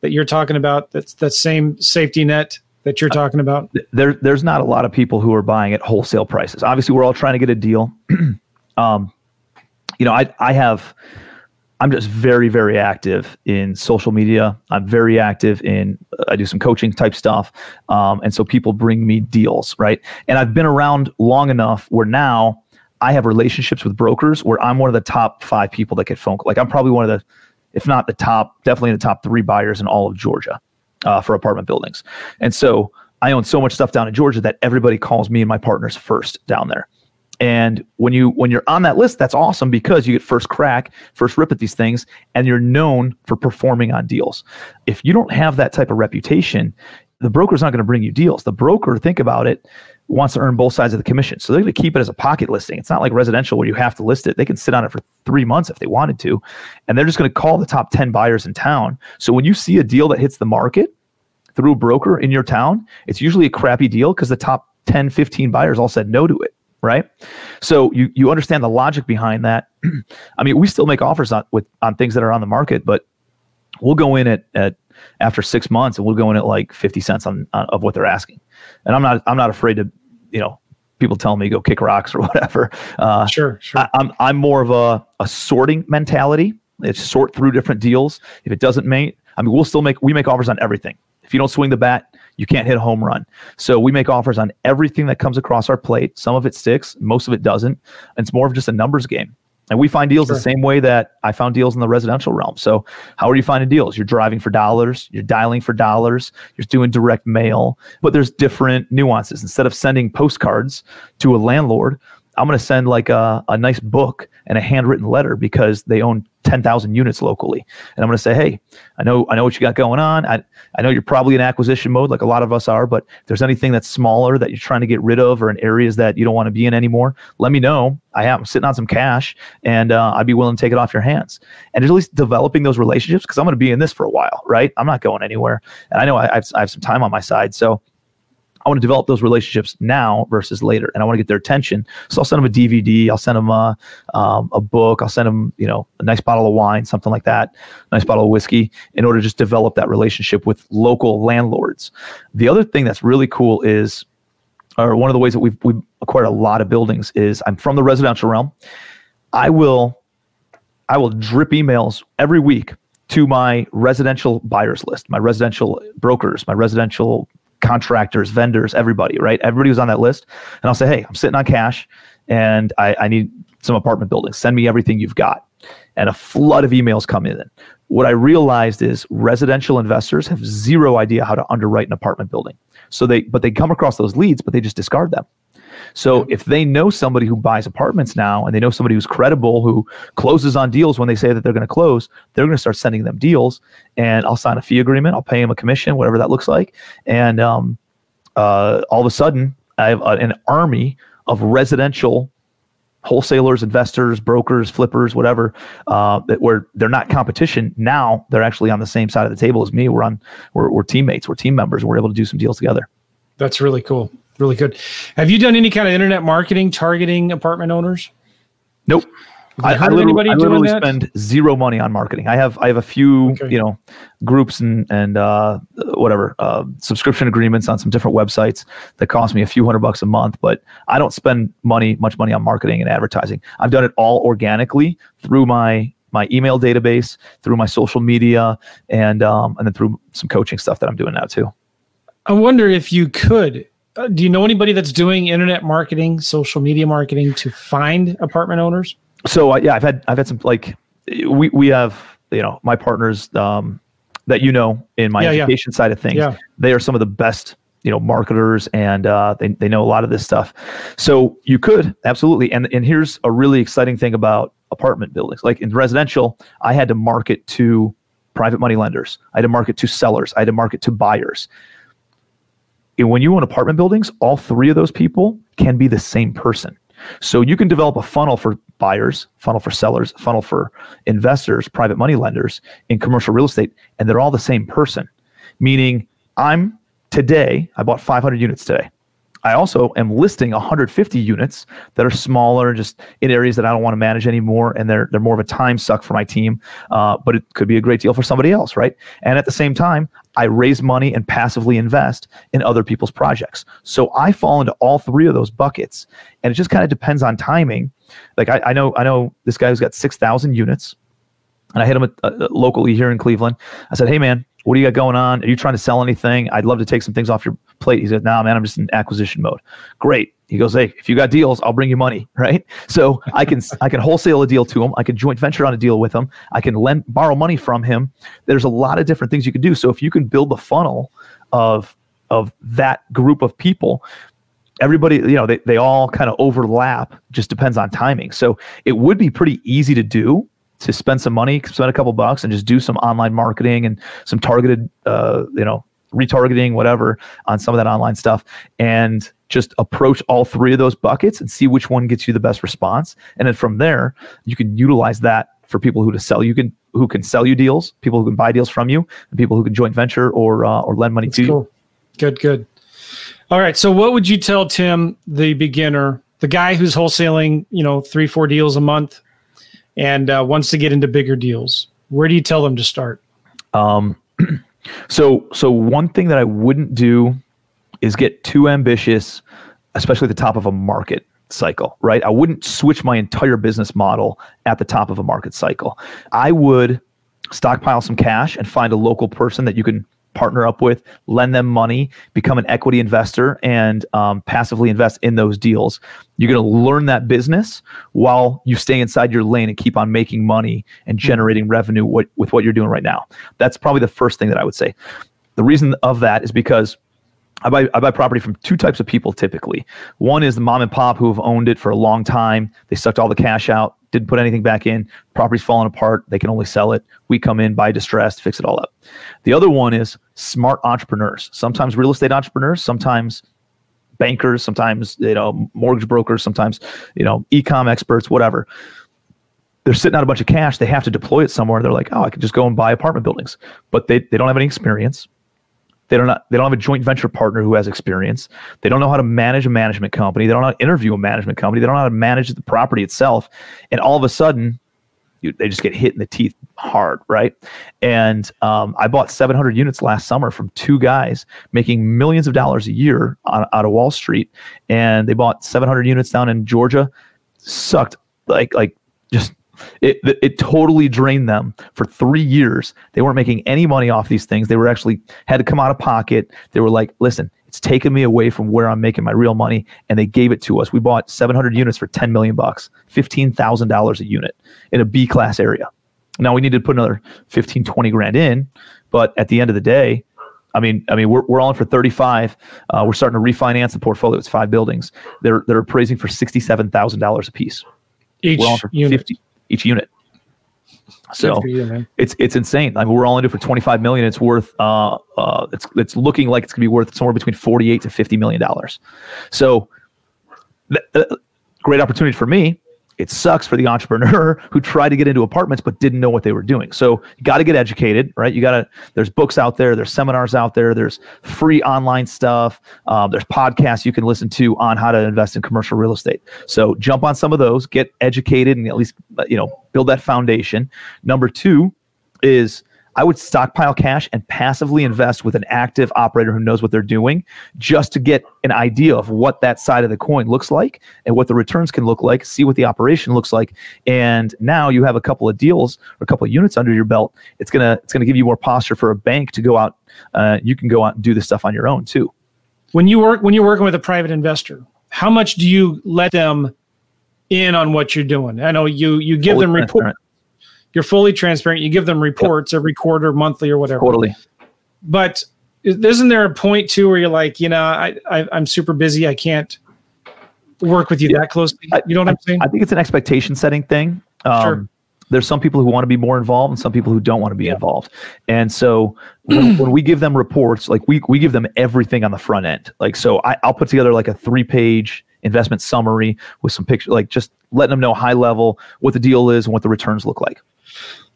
that you're talking about? That's that same safety net that you're talking about? There, there's not a lot of people who are buying at wholesale prices. Obviously, we're all trying to get a deal. um, you know, I, I have I'm just very, very active in social media. I'm very active in, I do some coaching type stuff. Um, and so people bring me deals, right? And I've been around long enough where now I have relationships with brokers where I'm one of the top five people that get phone calls. Like I'm probably one of the, if not the top, definitely the top three buyers in all of Georgia uh, for apartment buildings. And so I own so much stuff down in Georgia that everybody calls me and my partners first down there. And when you when you're on that list, that's awesome because you get first crack, first rip at these things, and you're known for performing on deals. If you don't have that type of reputation, the broker's not going to bring you deals. The broker, think about it, wants to earn both sides of the commission. So they're going to keep it as a pocket listing. It's not like residential where you have to list it. They can sit on it for three months if they wanted to. And they're just going to call the top 10 buyers in town. So when you see a deal that hits the market through a broker in your town, it's usually a crappy deal because the top 10, 15 buyers all said no to it right? So you you understand the logic behind that. I mean, we still make offers on with on things that are on the market, but we'll go in at at after six months and we'll go in at like 50 cents on, on of what they're asking. And I'm not I'm not afraid to, you know, people tell me go kick rocks or whatever. Uh, sure, sure. I, I'm I'm more of a, a sorting mentality. It's sort through different deals. If it doesn't make, I mean, we'll still make we make offers on everything. If you don't swing the bat, you can't hit a home run. So we make offers on everything that comes across our plate. Some of it sticks, most of it doesn't. And it's more of just a numbers game. And we find deals sure. the same way that I found deals in the residential realm. So, how are you finding deals? You're driving for dollars, you're dialing for dollars, you're doing direct mail, but there's different nuances. Instead of sending postcards to a landlord, I'm going to send like a, a nice book and a handwritten letter because they own 10,000 units locally. And I'm going to say, hey, I know, I know what you got going on. I, I know you're probably in acquisition mode, like a lot of us are, but if there's anything that's smaller that you're trying to get rid of or in areas that you don't want to be in anymore, let me know. I am sitting on some cash and uh, I'd be willing to take it off your hands. And at least developing those relationships because I'm going to be in this for a while, right? I'm not going anywhere. And I know I, I've, I have some time on my side. So I want to develop those relationships now versus later, and I want to get their attention. So I'll send them a DVD, I'll send them a, um, a book, I'll send them, you know, a nice bottle of wine, something like that, nice bottle of whiskey, in order to just develop that relationship with local landlords. The other thing that's really cool is, or one of the ways that we've we've acquired a lot of buildings is I'm from the residential realm. I will, I will drip emails every week to my residential buyers list, my residential brokers, my residential contractors, vendors, everybody, right? Everybody was on that list. And I'll say, hey, I'm sitting on cash and I, I need some apartment buildings. Send me everything you've got. And a flood of emails come in. What I realized is residential investors have zero idea how to underwrite an apartment building. So they, but they come across those leads, but they just discard them. So if they know somebody who buys apartments now and they know somebody who's credible who closes on deals when they say that they're going to close, they're going to start sending them deals and I'll sign a fee agreement. I'll pay them a commission, whatever that looks like. And um, uh, all of a sudden, I have an army of residential wholesalers, investors, brokers, flippers, whatever, uh, that where they're not competition. Now they're actually on the same side of the table as me. We're on, we're, we're teammates, we're team members, we're able to do some deals together. That's really cool. Really good. Have you done any kind of internet marketing targeting apartment owners? Nope. I, I, literally, I literally spend zero money on marketing. I have I have a few okay. you know groups and and uh, whatever uh, subscription agreements on some different websites that cost me a few hundred bucks a month, but I don't spend money much money on marketing and advertising. I've done it all organically through my my email database, through my social media, and um, and then through some coaching stuff that I'm doing now too. I wonder if you could. Uh, do you know anybody that's doing internet marketing, social media marketing to find apartment owners? So uh, yeah, I've had I've had some like we we have you know my partners um, that you know in my yeah, education yeah. side of things. Yeah. They are some of the best you know marketers and uh, they, they know a lot of this stuff so you could absolutely and and here's a really exciting thing about apartment buildings like in residential i had to market to private money lenders i had to market to sellers i had to market to buyers when you own apartment buildings all three of those people can be the same person so you can develop a funnel for buyers, funnel for sellers, funnel for investors, private money lenders in commercial real estate, and they're all the same person. Meaning, I'm today, I bought 500 units today. I also am listing 150 units that are smaller, just in areas that I don't want to manage anymore, and they're they're more of a time suck for my team. Uh, but it could be a great deal for somebody else, right? And at the same time, I raise money and passively invest in other people's projects. So I fall into all three of those buckets, and it just kind of depends on timing. Like I, I know I know this guy who's got 6,000 units, and I hit him at, uh, locally here in Cleveland. I said, "Hey man, what do you got going on? Are you trying to sell anything? I'd love to take some things off your plate. He said, nah, man, I'm just in acquisition mode. Great. He goes, hey, if you got deals, I'll bring you money, right? So I can I can wholesale a deal to him. I can joint venture on a deal with him. I can lend borrow money from him. There's a lot of different things you can do. So if you can build the funnel of of that group of people, everybody, you know, they, they all kind of overlap, just depends on timing. So it would be pretty easy to do to spend some money, spend a couple bucks, and just do some online marketing and some targeted, uh, you know, retargeting, whatever, on some of that online stuff, and just approach all three of those buckets and see which one gets you the best response. And then from there, you can utilize that for people who to sell you can who can sell you deals, people who can buy deals from you, and people who can joint venture or uh, or lend money That's to cool. you. Good, good. All right. So, what would you tell Tim, the beginner, the guy who's wholesaling, you know, three, four deals a month, and uh, wants to get into bigger deals? Where do you tell them to start? Um, so, so one thing that I wouldn't do is get too ambitious, especially at the top of a market cycle, right? I wouldn't switch my entire business model at the top of a market cycle. I would stockpile some cash and find a local person that you can partner up with, lend them money, become an equity investor, and um, passively invest in those deals. You're going to learn that business while you stay inside your lane and keep on making money and hmm. generating revenue with, with what you're doing right now. That's probably the first thing that I would say. The reason of that is because I buy, I buy property from two types of people typically. One is the mom and pop who have owned it for a long time. They sucked all the cash out, didn't put anything back in. Property's falling apart. They can only sell it. We come in, buy distressed, fix it all up. The other one is smart entrepreneurs. Sometimes real estate entrepreneurs, sometimes bankers, sometimes you know mortgage brokers, sometimes you know ecom experts, whatever. They're sitting on a bunch of cash. They have to deploy it somewhere. They're like, oh, I could just go and buy apartment buildings, but they, they don't have any experience they don't not, they don't have a joint venture partner who has experience. They don't know how to manage a management company. They don't know how to interview a management company. They don't know how to manage the property itself. And all of a sudden, you, they just get hit in the teeth hard, right? And um, I bought 700 units last summer from two guys making millions of dollars a year on, out of Wall Street, and they bought 700 units down in Georgia. Sucked like like just it, it totally drained them for three years. They weren't making any money off these things. They were actually had to come out of pocket. They were like, listen, it's taken me away from where I'm making my real money. And they gave it to us. We bought 700 units for 10 million bucks, $15,000 a unit in a B class area. Now we need to put another 15, 20 grand in. But at the end of the day, I mean, I mean, we're, we're all in for 35. Uh, we're starting to refinance the portfolio. It's five buildings. They're, they're appraising for $67,000 a piece. Each unit. 50, each unit. So you, it's it's insane. I mean, we're all into it for 25 million. It's worth uh uh it's it's looking like it's gonna be worth somewhere between 48 to 50 million dollars. So, th- uh, great opportunity for me it sucks for the entrepreneur who tried to get into apartments but didn't know what they were doing. So you got to get educated, right? You got to. There's books out there, there's seminars out there, there's free online stuff, um, there's podcasts you can listen to on how to invest in commercial real estate. So jump on some of those, get educated, and at least you know build that foundation. Number two is I would stockpile cash and passively invest with an active operator who knows what they're doing just to get an idea of what that side of the coin looks like and what the returns can look like, see what the operation looks like. And now you have a couple of deals or a couple of units under your belt. It's going to it's going to give you more posture for a bank to go out uh, you can go out and do this stuff on your own too. When you work when you're working with a private investor, how much do you let them in on what you're doing? I know you you give them report you're fully transparent. You give them reports every quarter, monthly, or whatever. Totally. But isn't there a point too where you're like, you know, I, I am super busy, I can't work with you yeah. that closely. You know what I, am saying? I think it's an expectation setting thing. Um, sure. There's some people who want to be more involved and some people who don't want to be yeah. involved. And so when, when, we give them reports, like we, we give them everything on the front end. Like, so I, I'll put together like a three page investment summary with some pictures, like just letting them know high level what the deal is and what the returns look like.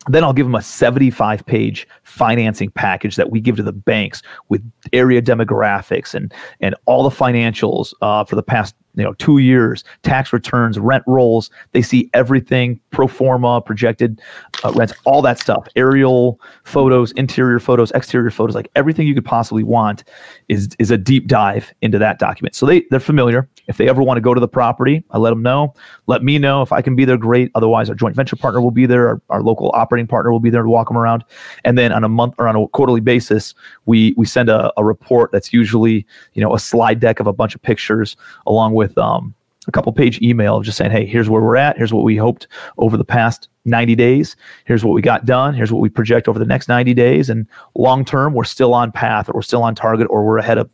Then I'll give them a 75 page financing package that we give to the banks with area demographics and, and all the financials uh, for the past you know two years tax returns rent rolls they see everything pro forma projected uh, rents all that stuff aerial photos interior photos exterior photos like everything you could possibly want is is a deep dive into that document. So they they're familiar. If they ever want to go to the property i let them know. Let me know if i can be there great. Otherwise our joint venture partner will be there our, our local operating partner will be there to walk them around. And then on a month or on a quarterly basis we we send a, a report that's usually you know a slide deck of a bunch of pictures along with um, a couple page email of just saying, hey, here's where we're at. Here's what we hoped over the past 90 days. Here's what we got done. Here's what we project over the next 90 days. And long term, we're still on path or we're still on target or we're ahead of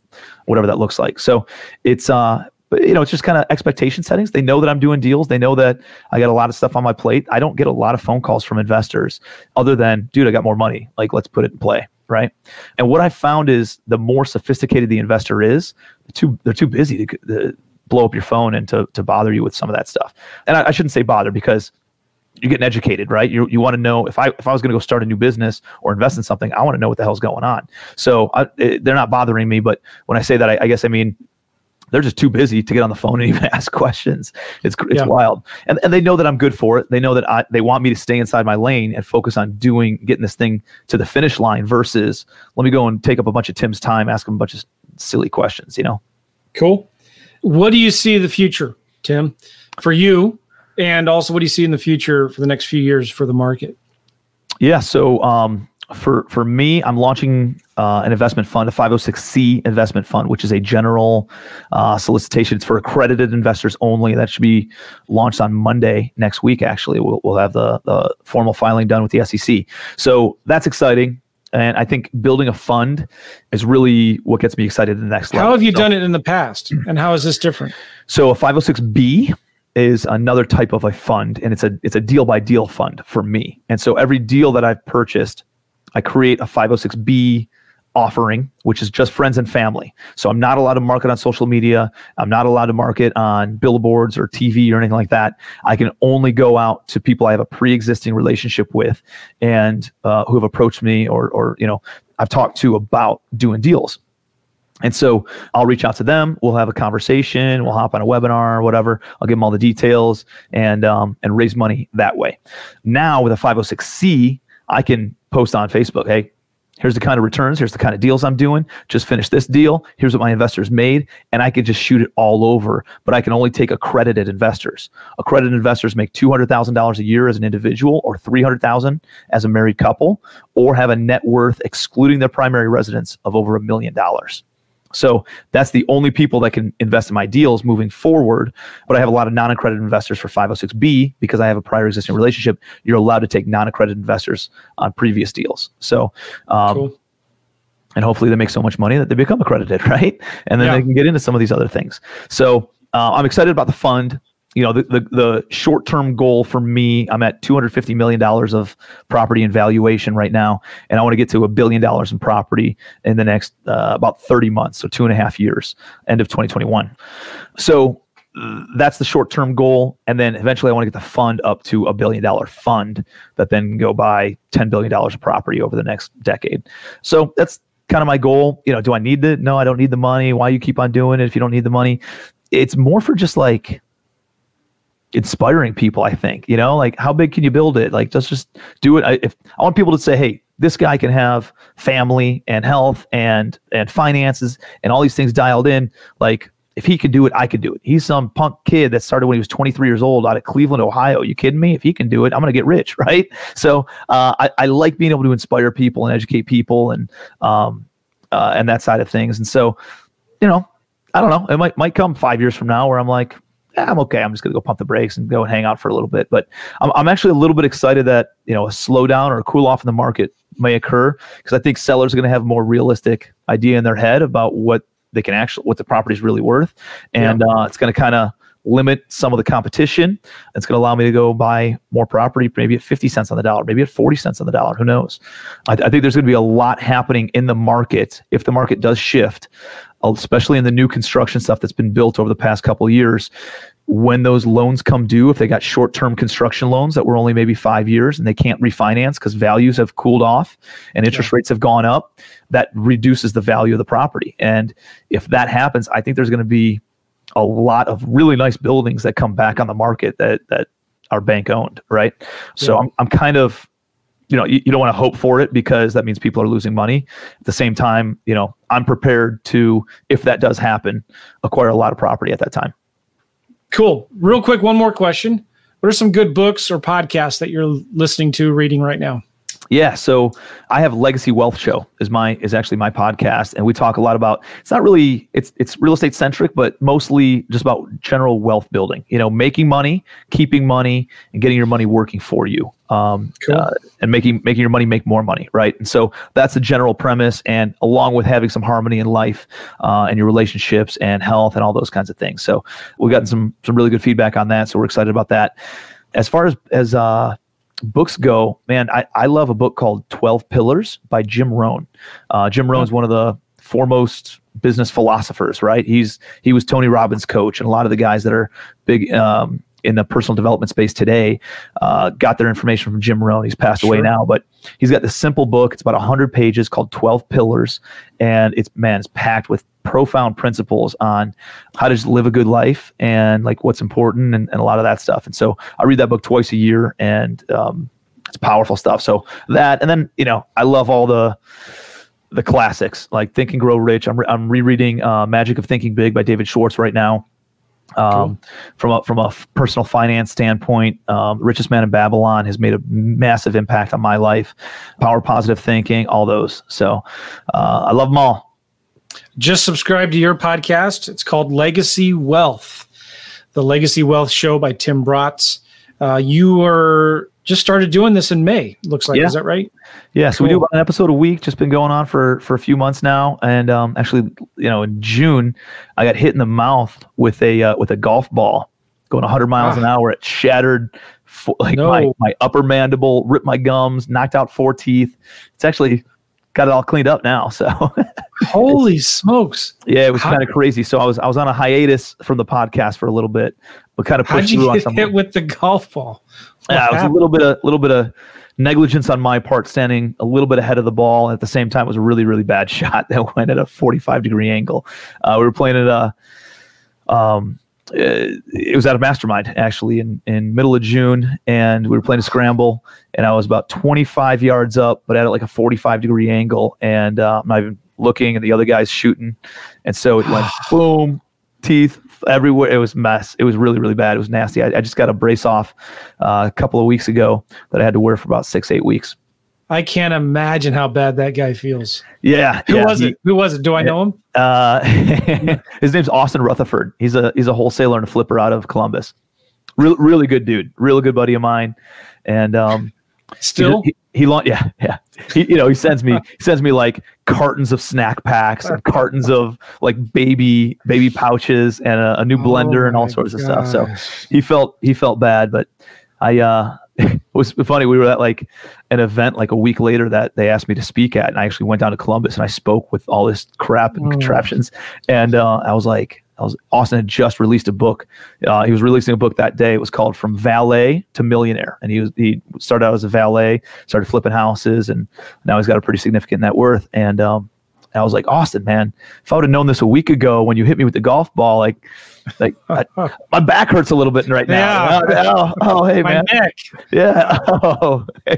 whatever that looks like. So it's, uh, but you know, it's just kind of expectation settings. They know that I'm doing deals. They know that I got a lot of stuff on my plate. I don't get a lot of phone calls from investors other than, dude, I got more money. Like, let's put it in play right? And what I found is the more sophisticated the investor is, they're too they're too busy to, blow up your phone and to, to bother you with some of that stuff. And I, I shouldn't say bother because you're getting educated, right? You, you want to know if I if I was going to go start a new business or invest in something, I want to know what the hell's going on. So I, it, they're not bothering me, but when I say that, I, I, guess I mean they're just too busy to get on the phone and even ask questions. It's it's yeah. wild, and and they know that I'm good for it. They know that I they want me to stay inside my lane and focus on doing getting this thing to the finish line versus let me go and take up a bunch of Tim's time, ask him a bunch of silly questions. You know. Cool. What do you see the future, Tim, for you? And also, what do you see in the future for the next few years for the market? Yeah. So, um, for for me, I'm launching uh, an investment fund, a 506c investment fund, which is a general uh, solicitation. It's for accredited investors only. That should be launched on Monday next week. Actually, we'll, we'll have the, the formal filing done with the SEC. So that's exciting. And I think building a fund is really what gets me excited the next level. How have you so, done it in the past? And how is this different? So a 506B is another type of a fund and it's a it's a deal by deal fund for me. And so every deal that I've purchased, I create a 506B offering, which is just friends and family. So I'm not allowed to market on social media. I'm not allowed to market on billboards or TV or anything like that. I can only go out to people I have a pre-existing relationship with and uh, who have approached me or, or you know I've talked to about doing deals. And so I'll reach out to them. We'll have a conversation. We'll hop on a webinar or whatever. I'll give them all the details and um, and raise money that way. Now with a 506c, I can post on Facebook. Hey, Here's the kind of returns. Here's the kind of deals I'm doing. Just finished this deal. Here's what my investors made. And I could just shoot it all over, but I can only take accredited investors. Accredited investors make $200,000 a year as an individual or 300,000 as a married couple or have a net worth excluding their primary residence of over a million dollars. So that's the only people that can invest in my deals moving forward. But I have a lot of non accredited investors for 506B because I have a prior existing relationship. You're allowed to take non accredited investors on previous deals. So, um, cool. and hopefully they make so much money that they become accredited, right? And then yeah. they can get into some of these other things. So uh, I'm excited about the fund you know the, the, the short-term goal for me i'm at 250 million dollars of property and valuation right now and i want to get to a billion dollars in property in the next uh, about 30 months so two and a half years end of 2021 so that's the short-term goal and then eventually i want to get the fund up to a billion dollar fund that then go buy 10 billion dollars of property over the next decade. So that's kind of my goal you know do i need the no i don't need the money why you keep on doing it if you don't need the money? It's more for just like inspiring people i think you know like how big can you build it? Like let's just do it. I, if i want people to say hey this guy can have family and health and and finances and all these things dialed in. Like if he could do it i could do it. He's some punk kid that started when he was 23 years old out of cleveland ohio. You kidding me? If he can do it i'm gonna get rich right? So uh, I, I like being able to inspire people and educate people and um uh, and that side of things. And so you know i don't know. It might might come five years from now where i'm like I'm okay. I'm just going to go pump the brakes and go and hang out for a little bit. But I'm, I'm actually a little bit excited that you know a slowdown or a cool off in the market may occur because I think sellers are going to have a more realistic idea in their head about what they can actually what the property is really worth, and yeah. uh, it's going to kind of limit some of the competition. It's going to allow me to go buy more property, maybe at 50 cents on the dollar, maybe at 40 cents on the dollar. Who knows? I, I think there's going to be a lot happening in the market if the market does shift, especially in the new construction stuff that's been built over the past couple years. When those loans come due, if they got short term construction loans that were only maybe five years and they can't refinance because values have cooled off and interest yeah. rates have gone up, that reduces the value of the property. And if that happens, I think there's going to be a lot of really nice buildings that come back on the market that that are bank owned, right? Yeah. So I'm I'm kind of you know, you, you don't want to hope for it because that means people are losing money. At the same time, you know, I'm prepared to, if that does happen, acquire a lot of property at that time. Cool. Real quick, one more question. What are some good books or podcasts that you're listening to, reading right now? Yeah, so I have Legacy Wealth Show is my is actually my podcast, and we talk a lot about. It's not really it's it's real estate centric, but mostly just about general wealth building. You know, making money, keeping money, and getting your money working for you, um, cool. uh, and making making your money make more money, right? And so that's the general premise, and along with having some harmony in life uh, and your relationships and health and all those kinds of things. So we've gotten some some really good feedback on that, so we're excited about that. As far as as uh, books go, man, I, I love a book called 12 Pillars by Jim Rohn. Uh, Jim Rohn is one of the foremost business philosophers, right? He's he was Tony Robbins' coach, and a lot of the guys that are big um, in the personal development space today uh, got their information from Jim Rohn. He's passed sure. away now, but he's got this simple book. It's about 100 pages called 12 Pillars, and it's man, it's packed with profound principles on how to just live a good life and like what's important and, and a lot of that stuff. And so I read that book twice a year, and um, it's powerful stuff. So that, and then you know, I love all the the classics like Think and Grow Rich. I'm re- I'm rereading uh, Magic of Thinking Big by David Schwartz right now. Um, cool. From a from a personal finance standpoint, um, Richest Man in Babylon has made a massive impact on my life. Power Positive Thinking, all those. So uh, I love them all. Just subscribe to your podcast. It's called Legacy Wealth, the Legacy Wealth Show by Tim Bratz. Uh, you are just started doing this in May. Looks like yeah. is that right? Yeah, so we do about an episode a week. Just been going on for for a few months now, and um, actually, you know, in June, I got hit in the mouth with a uh, with a golf ball going 100 miles ah. an hour. It shattered like no. my my upper mandible, ripped my gums, knocked out four teeth. It's actually got it all cleaned up now. So holy smokes. Yeah, it was kind of crazy. So I was I was on a hiatus from the podcast for a little bit, but kind of pushed How'd you through get on hit with the golf ball. Yeah, it was a little bit of little bit of negligence on my part standing a little bit ahead of the ball. At the same time, it was a really, really bad shot that went at a 45 degree angle. Uh, we were playing at a, um, uh, it was at a mastermind actually in, in middle of June, and we were playing a scramble, and I was about 25 yards up, but at like a 45 degree angle, and uh, I'm not even looking, and the other guy's shooting, and so it went boom, teeth everywhere. It was mess. It was really, really bad. It was nasty. I, I just got a brace off uh, a couple of weeks ago that I had to wear for about six, eight weeks. I can't imagine how bad that guy feels. Yeah. Who yeah, was he, it? Who was it? Do I know him? Uh, his name's Austin Rutherford. He's a he's a wholesaler and a flipper out of Columbus. Really, really good dude. Really good buddy of mine. And um, still, he, he, he yeah, yeah. He, you know, he sends me he sends me like cartons of snack packs and cartons of like baby baby pouches and a, a new blender oh and all sorts gosh. of stuff. So he felt he felt bad, but I uh it was funny. We were at like an event like a week later that they asked me to speak at, and I actually went down to Columbus and I spoke with all this crap and oh. contraptions. And uh, I was like, was Austin had just released a book. Uh, he was releasing a book that day. It was called From Valet to Millionaire, and he was he started out as a valet, started flipping houses, and now he's got a pretty significant net worth. And um, I was like, Austin, man, if I would have known this a week ago when you hit me with the golf ball, like, like I, my back hurts a little bit right now. Yeah. Oh, oh, hey, my man. Neck. Yeah. Oh.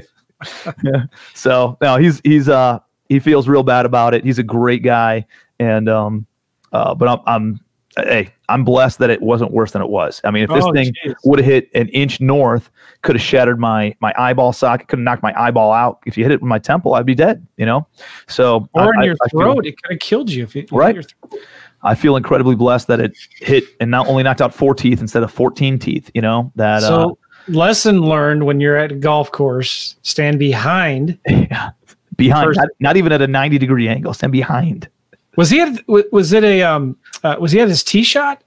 yeah. So now he's he's uh he feels real bad about it. He's a great guy, and um, uh, but I'm, I'm hey, I'm blessed that it wasn't worse than it was. I mean, if this oh, thing would have hit an inch north, could have shattered my my eyeball socket, could have knocked my eyeball out. If you hit it in my temple, I'd be dead. You know, so or I, in your I, throat, I feel, it could have killed you. If it, right. I feel incredibly blessed that it hit and not only knocked out four teeth instead of 14 teeth, you know, that, so uh, lesson learned when you're at a golf course, stand behind. behind, not, not even at a 90 degree angle, stand behind. Was he at, was it a, um, uh, was he at his tee shot?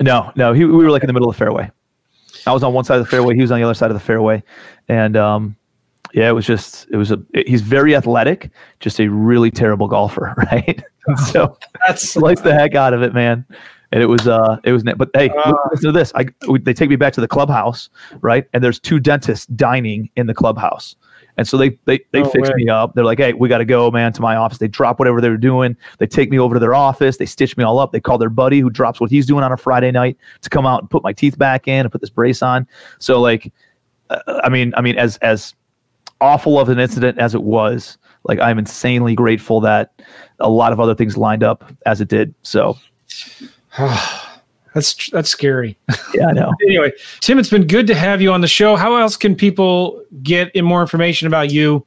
No, no, he, we were like in the middle of the fairway. I was on one side of the fairway. He was on the other side of the fairway. And, um, yeah, it was just, it was a, he's very athletic, just a really terrible golfer, right? so That's slice the heck out of it, man. And it was, uh, it was, but hey, Uh. listen to this. I, we, they take me back to the clubhouse, right? And there's two dentists dining in the clubhouse. And so they, they, they No fix way. me up. They're like, hey, we got to go, man, to my office. They drop whatever they were doing. They take me over to their office. They stitch me all up. They call their buddy who drops what he's doing on a Friday night to come out and put my teeth back in and put this brace on. So like, uh, I mean, I mean, as, as awful of an incident as it was, like I'm insanely grateful that a lot of other things lined up as it did. So that's that's scary. yeah, I know. anyway, Tim, it's been good to have you on the show. How else can people get in more information about you?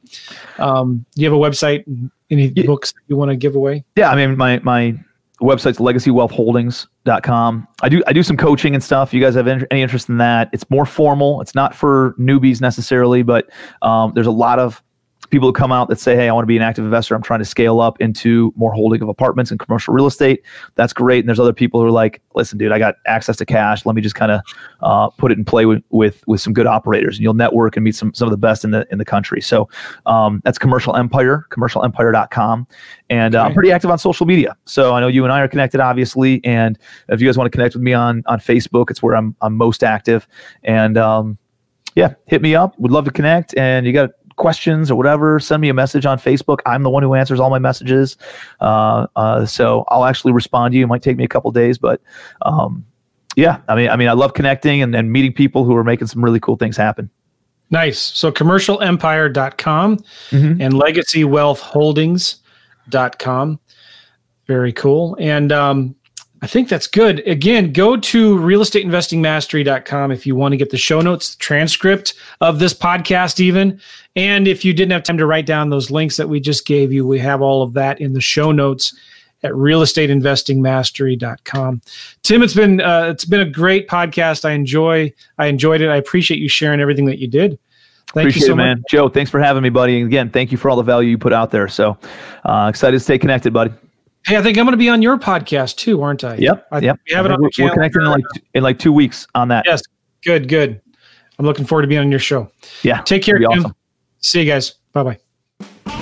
Um, do you have a website? Any Yeah. books you want to give away? Yeah, I mean my my website's legacywealthholdings.com. I do I do some coaching and stuff. You guys have any any interest in that? It's more formal. It's not for newbies necessarily, but um, there's a lot of people who come out that say, "Hey, I want to be an active investor. I'm trying to scale up into more holding of apartments and commercial real estate." That's great. And there's other people who are like, "Listen, dude, I got access to cash. Let me just kind of uh, put it in play with, with with some good operators, and you'll network and meet some some of the best in the in the country." So um, that's Commercial Empire, commercialempire.com, and uh, I'm pretty active on social media. So I know you and I are connected, obviously, and if you guys want to connect with me on on Facebook, it's where I'm I'm most active, and um, yeah, hit me up. Would love to connect. And you got questions or whatever, send me a message on Facebook. I'm the one who answers all my messages. Uh, uh, so I'll actually respond to you. It might take me a couple days, but um, yeah, I mean, I mean, I love connecting and, and meeting people who are making some really cool things happen. Nice. So commercialempire.com Mhm. and legacywealthholdings.com. Very cool. And um, I think that's good. Again, go to realestateinvestingmastery.com if you want to get the show notes, the transcript of this podcast, even. And if you didn't have time to write down those links that we just gave you, we have all of that in the show notes at realestateinvestingmastery.com. Tim, it's been uh, it's been a great podcast. I enjoy I enjoyed it. I appreciate you sharing everything that you did. Thank Appreciate you so it, much. Joe, thanks for having me, buddy. And again, thank you for all the value you put out there. So uh, excited to stay connected, buddy. Hey, I think I'm going to be on your podcast too, aren't I? Yep. I, yep. We have it on we're, we're connecting in like in like two weeks on that. Yes. Good, good. I'm looking forward to being on your show. Yeah. Take care, awesome. See you guys. Bye bye.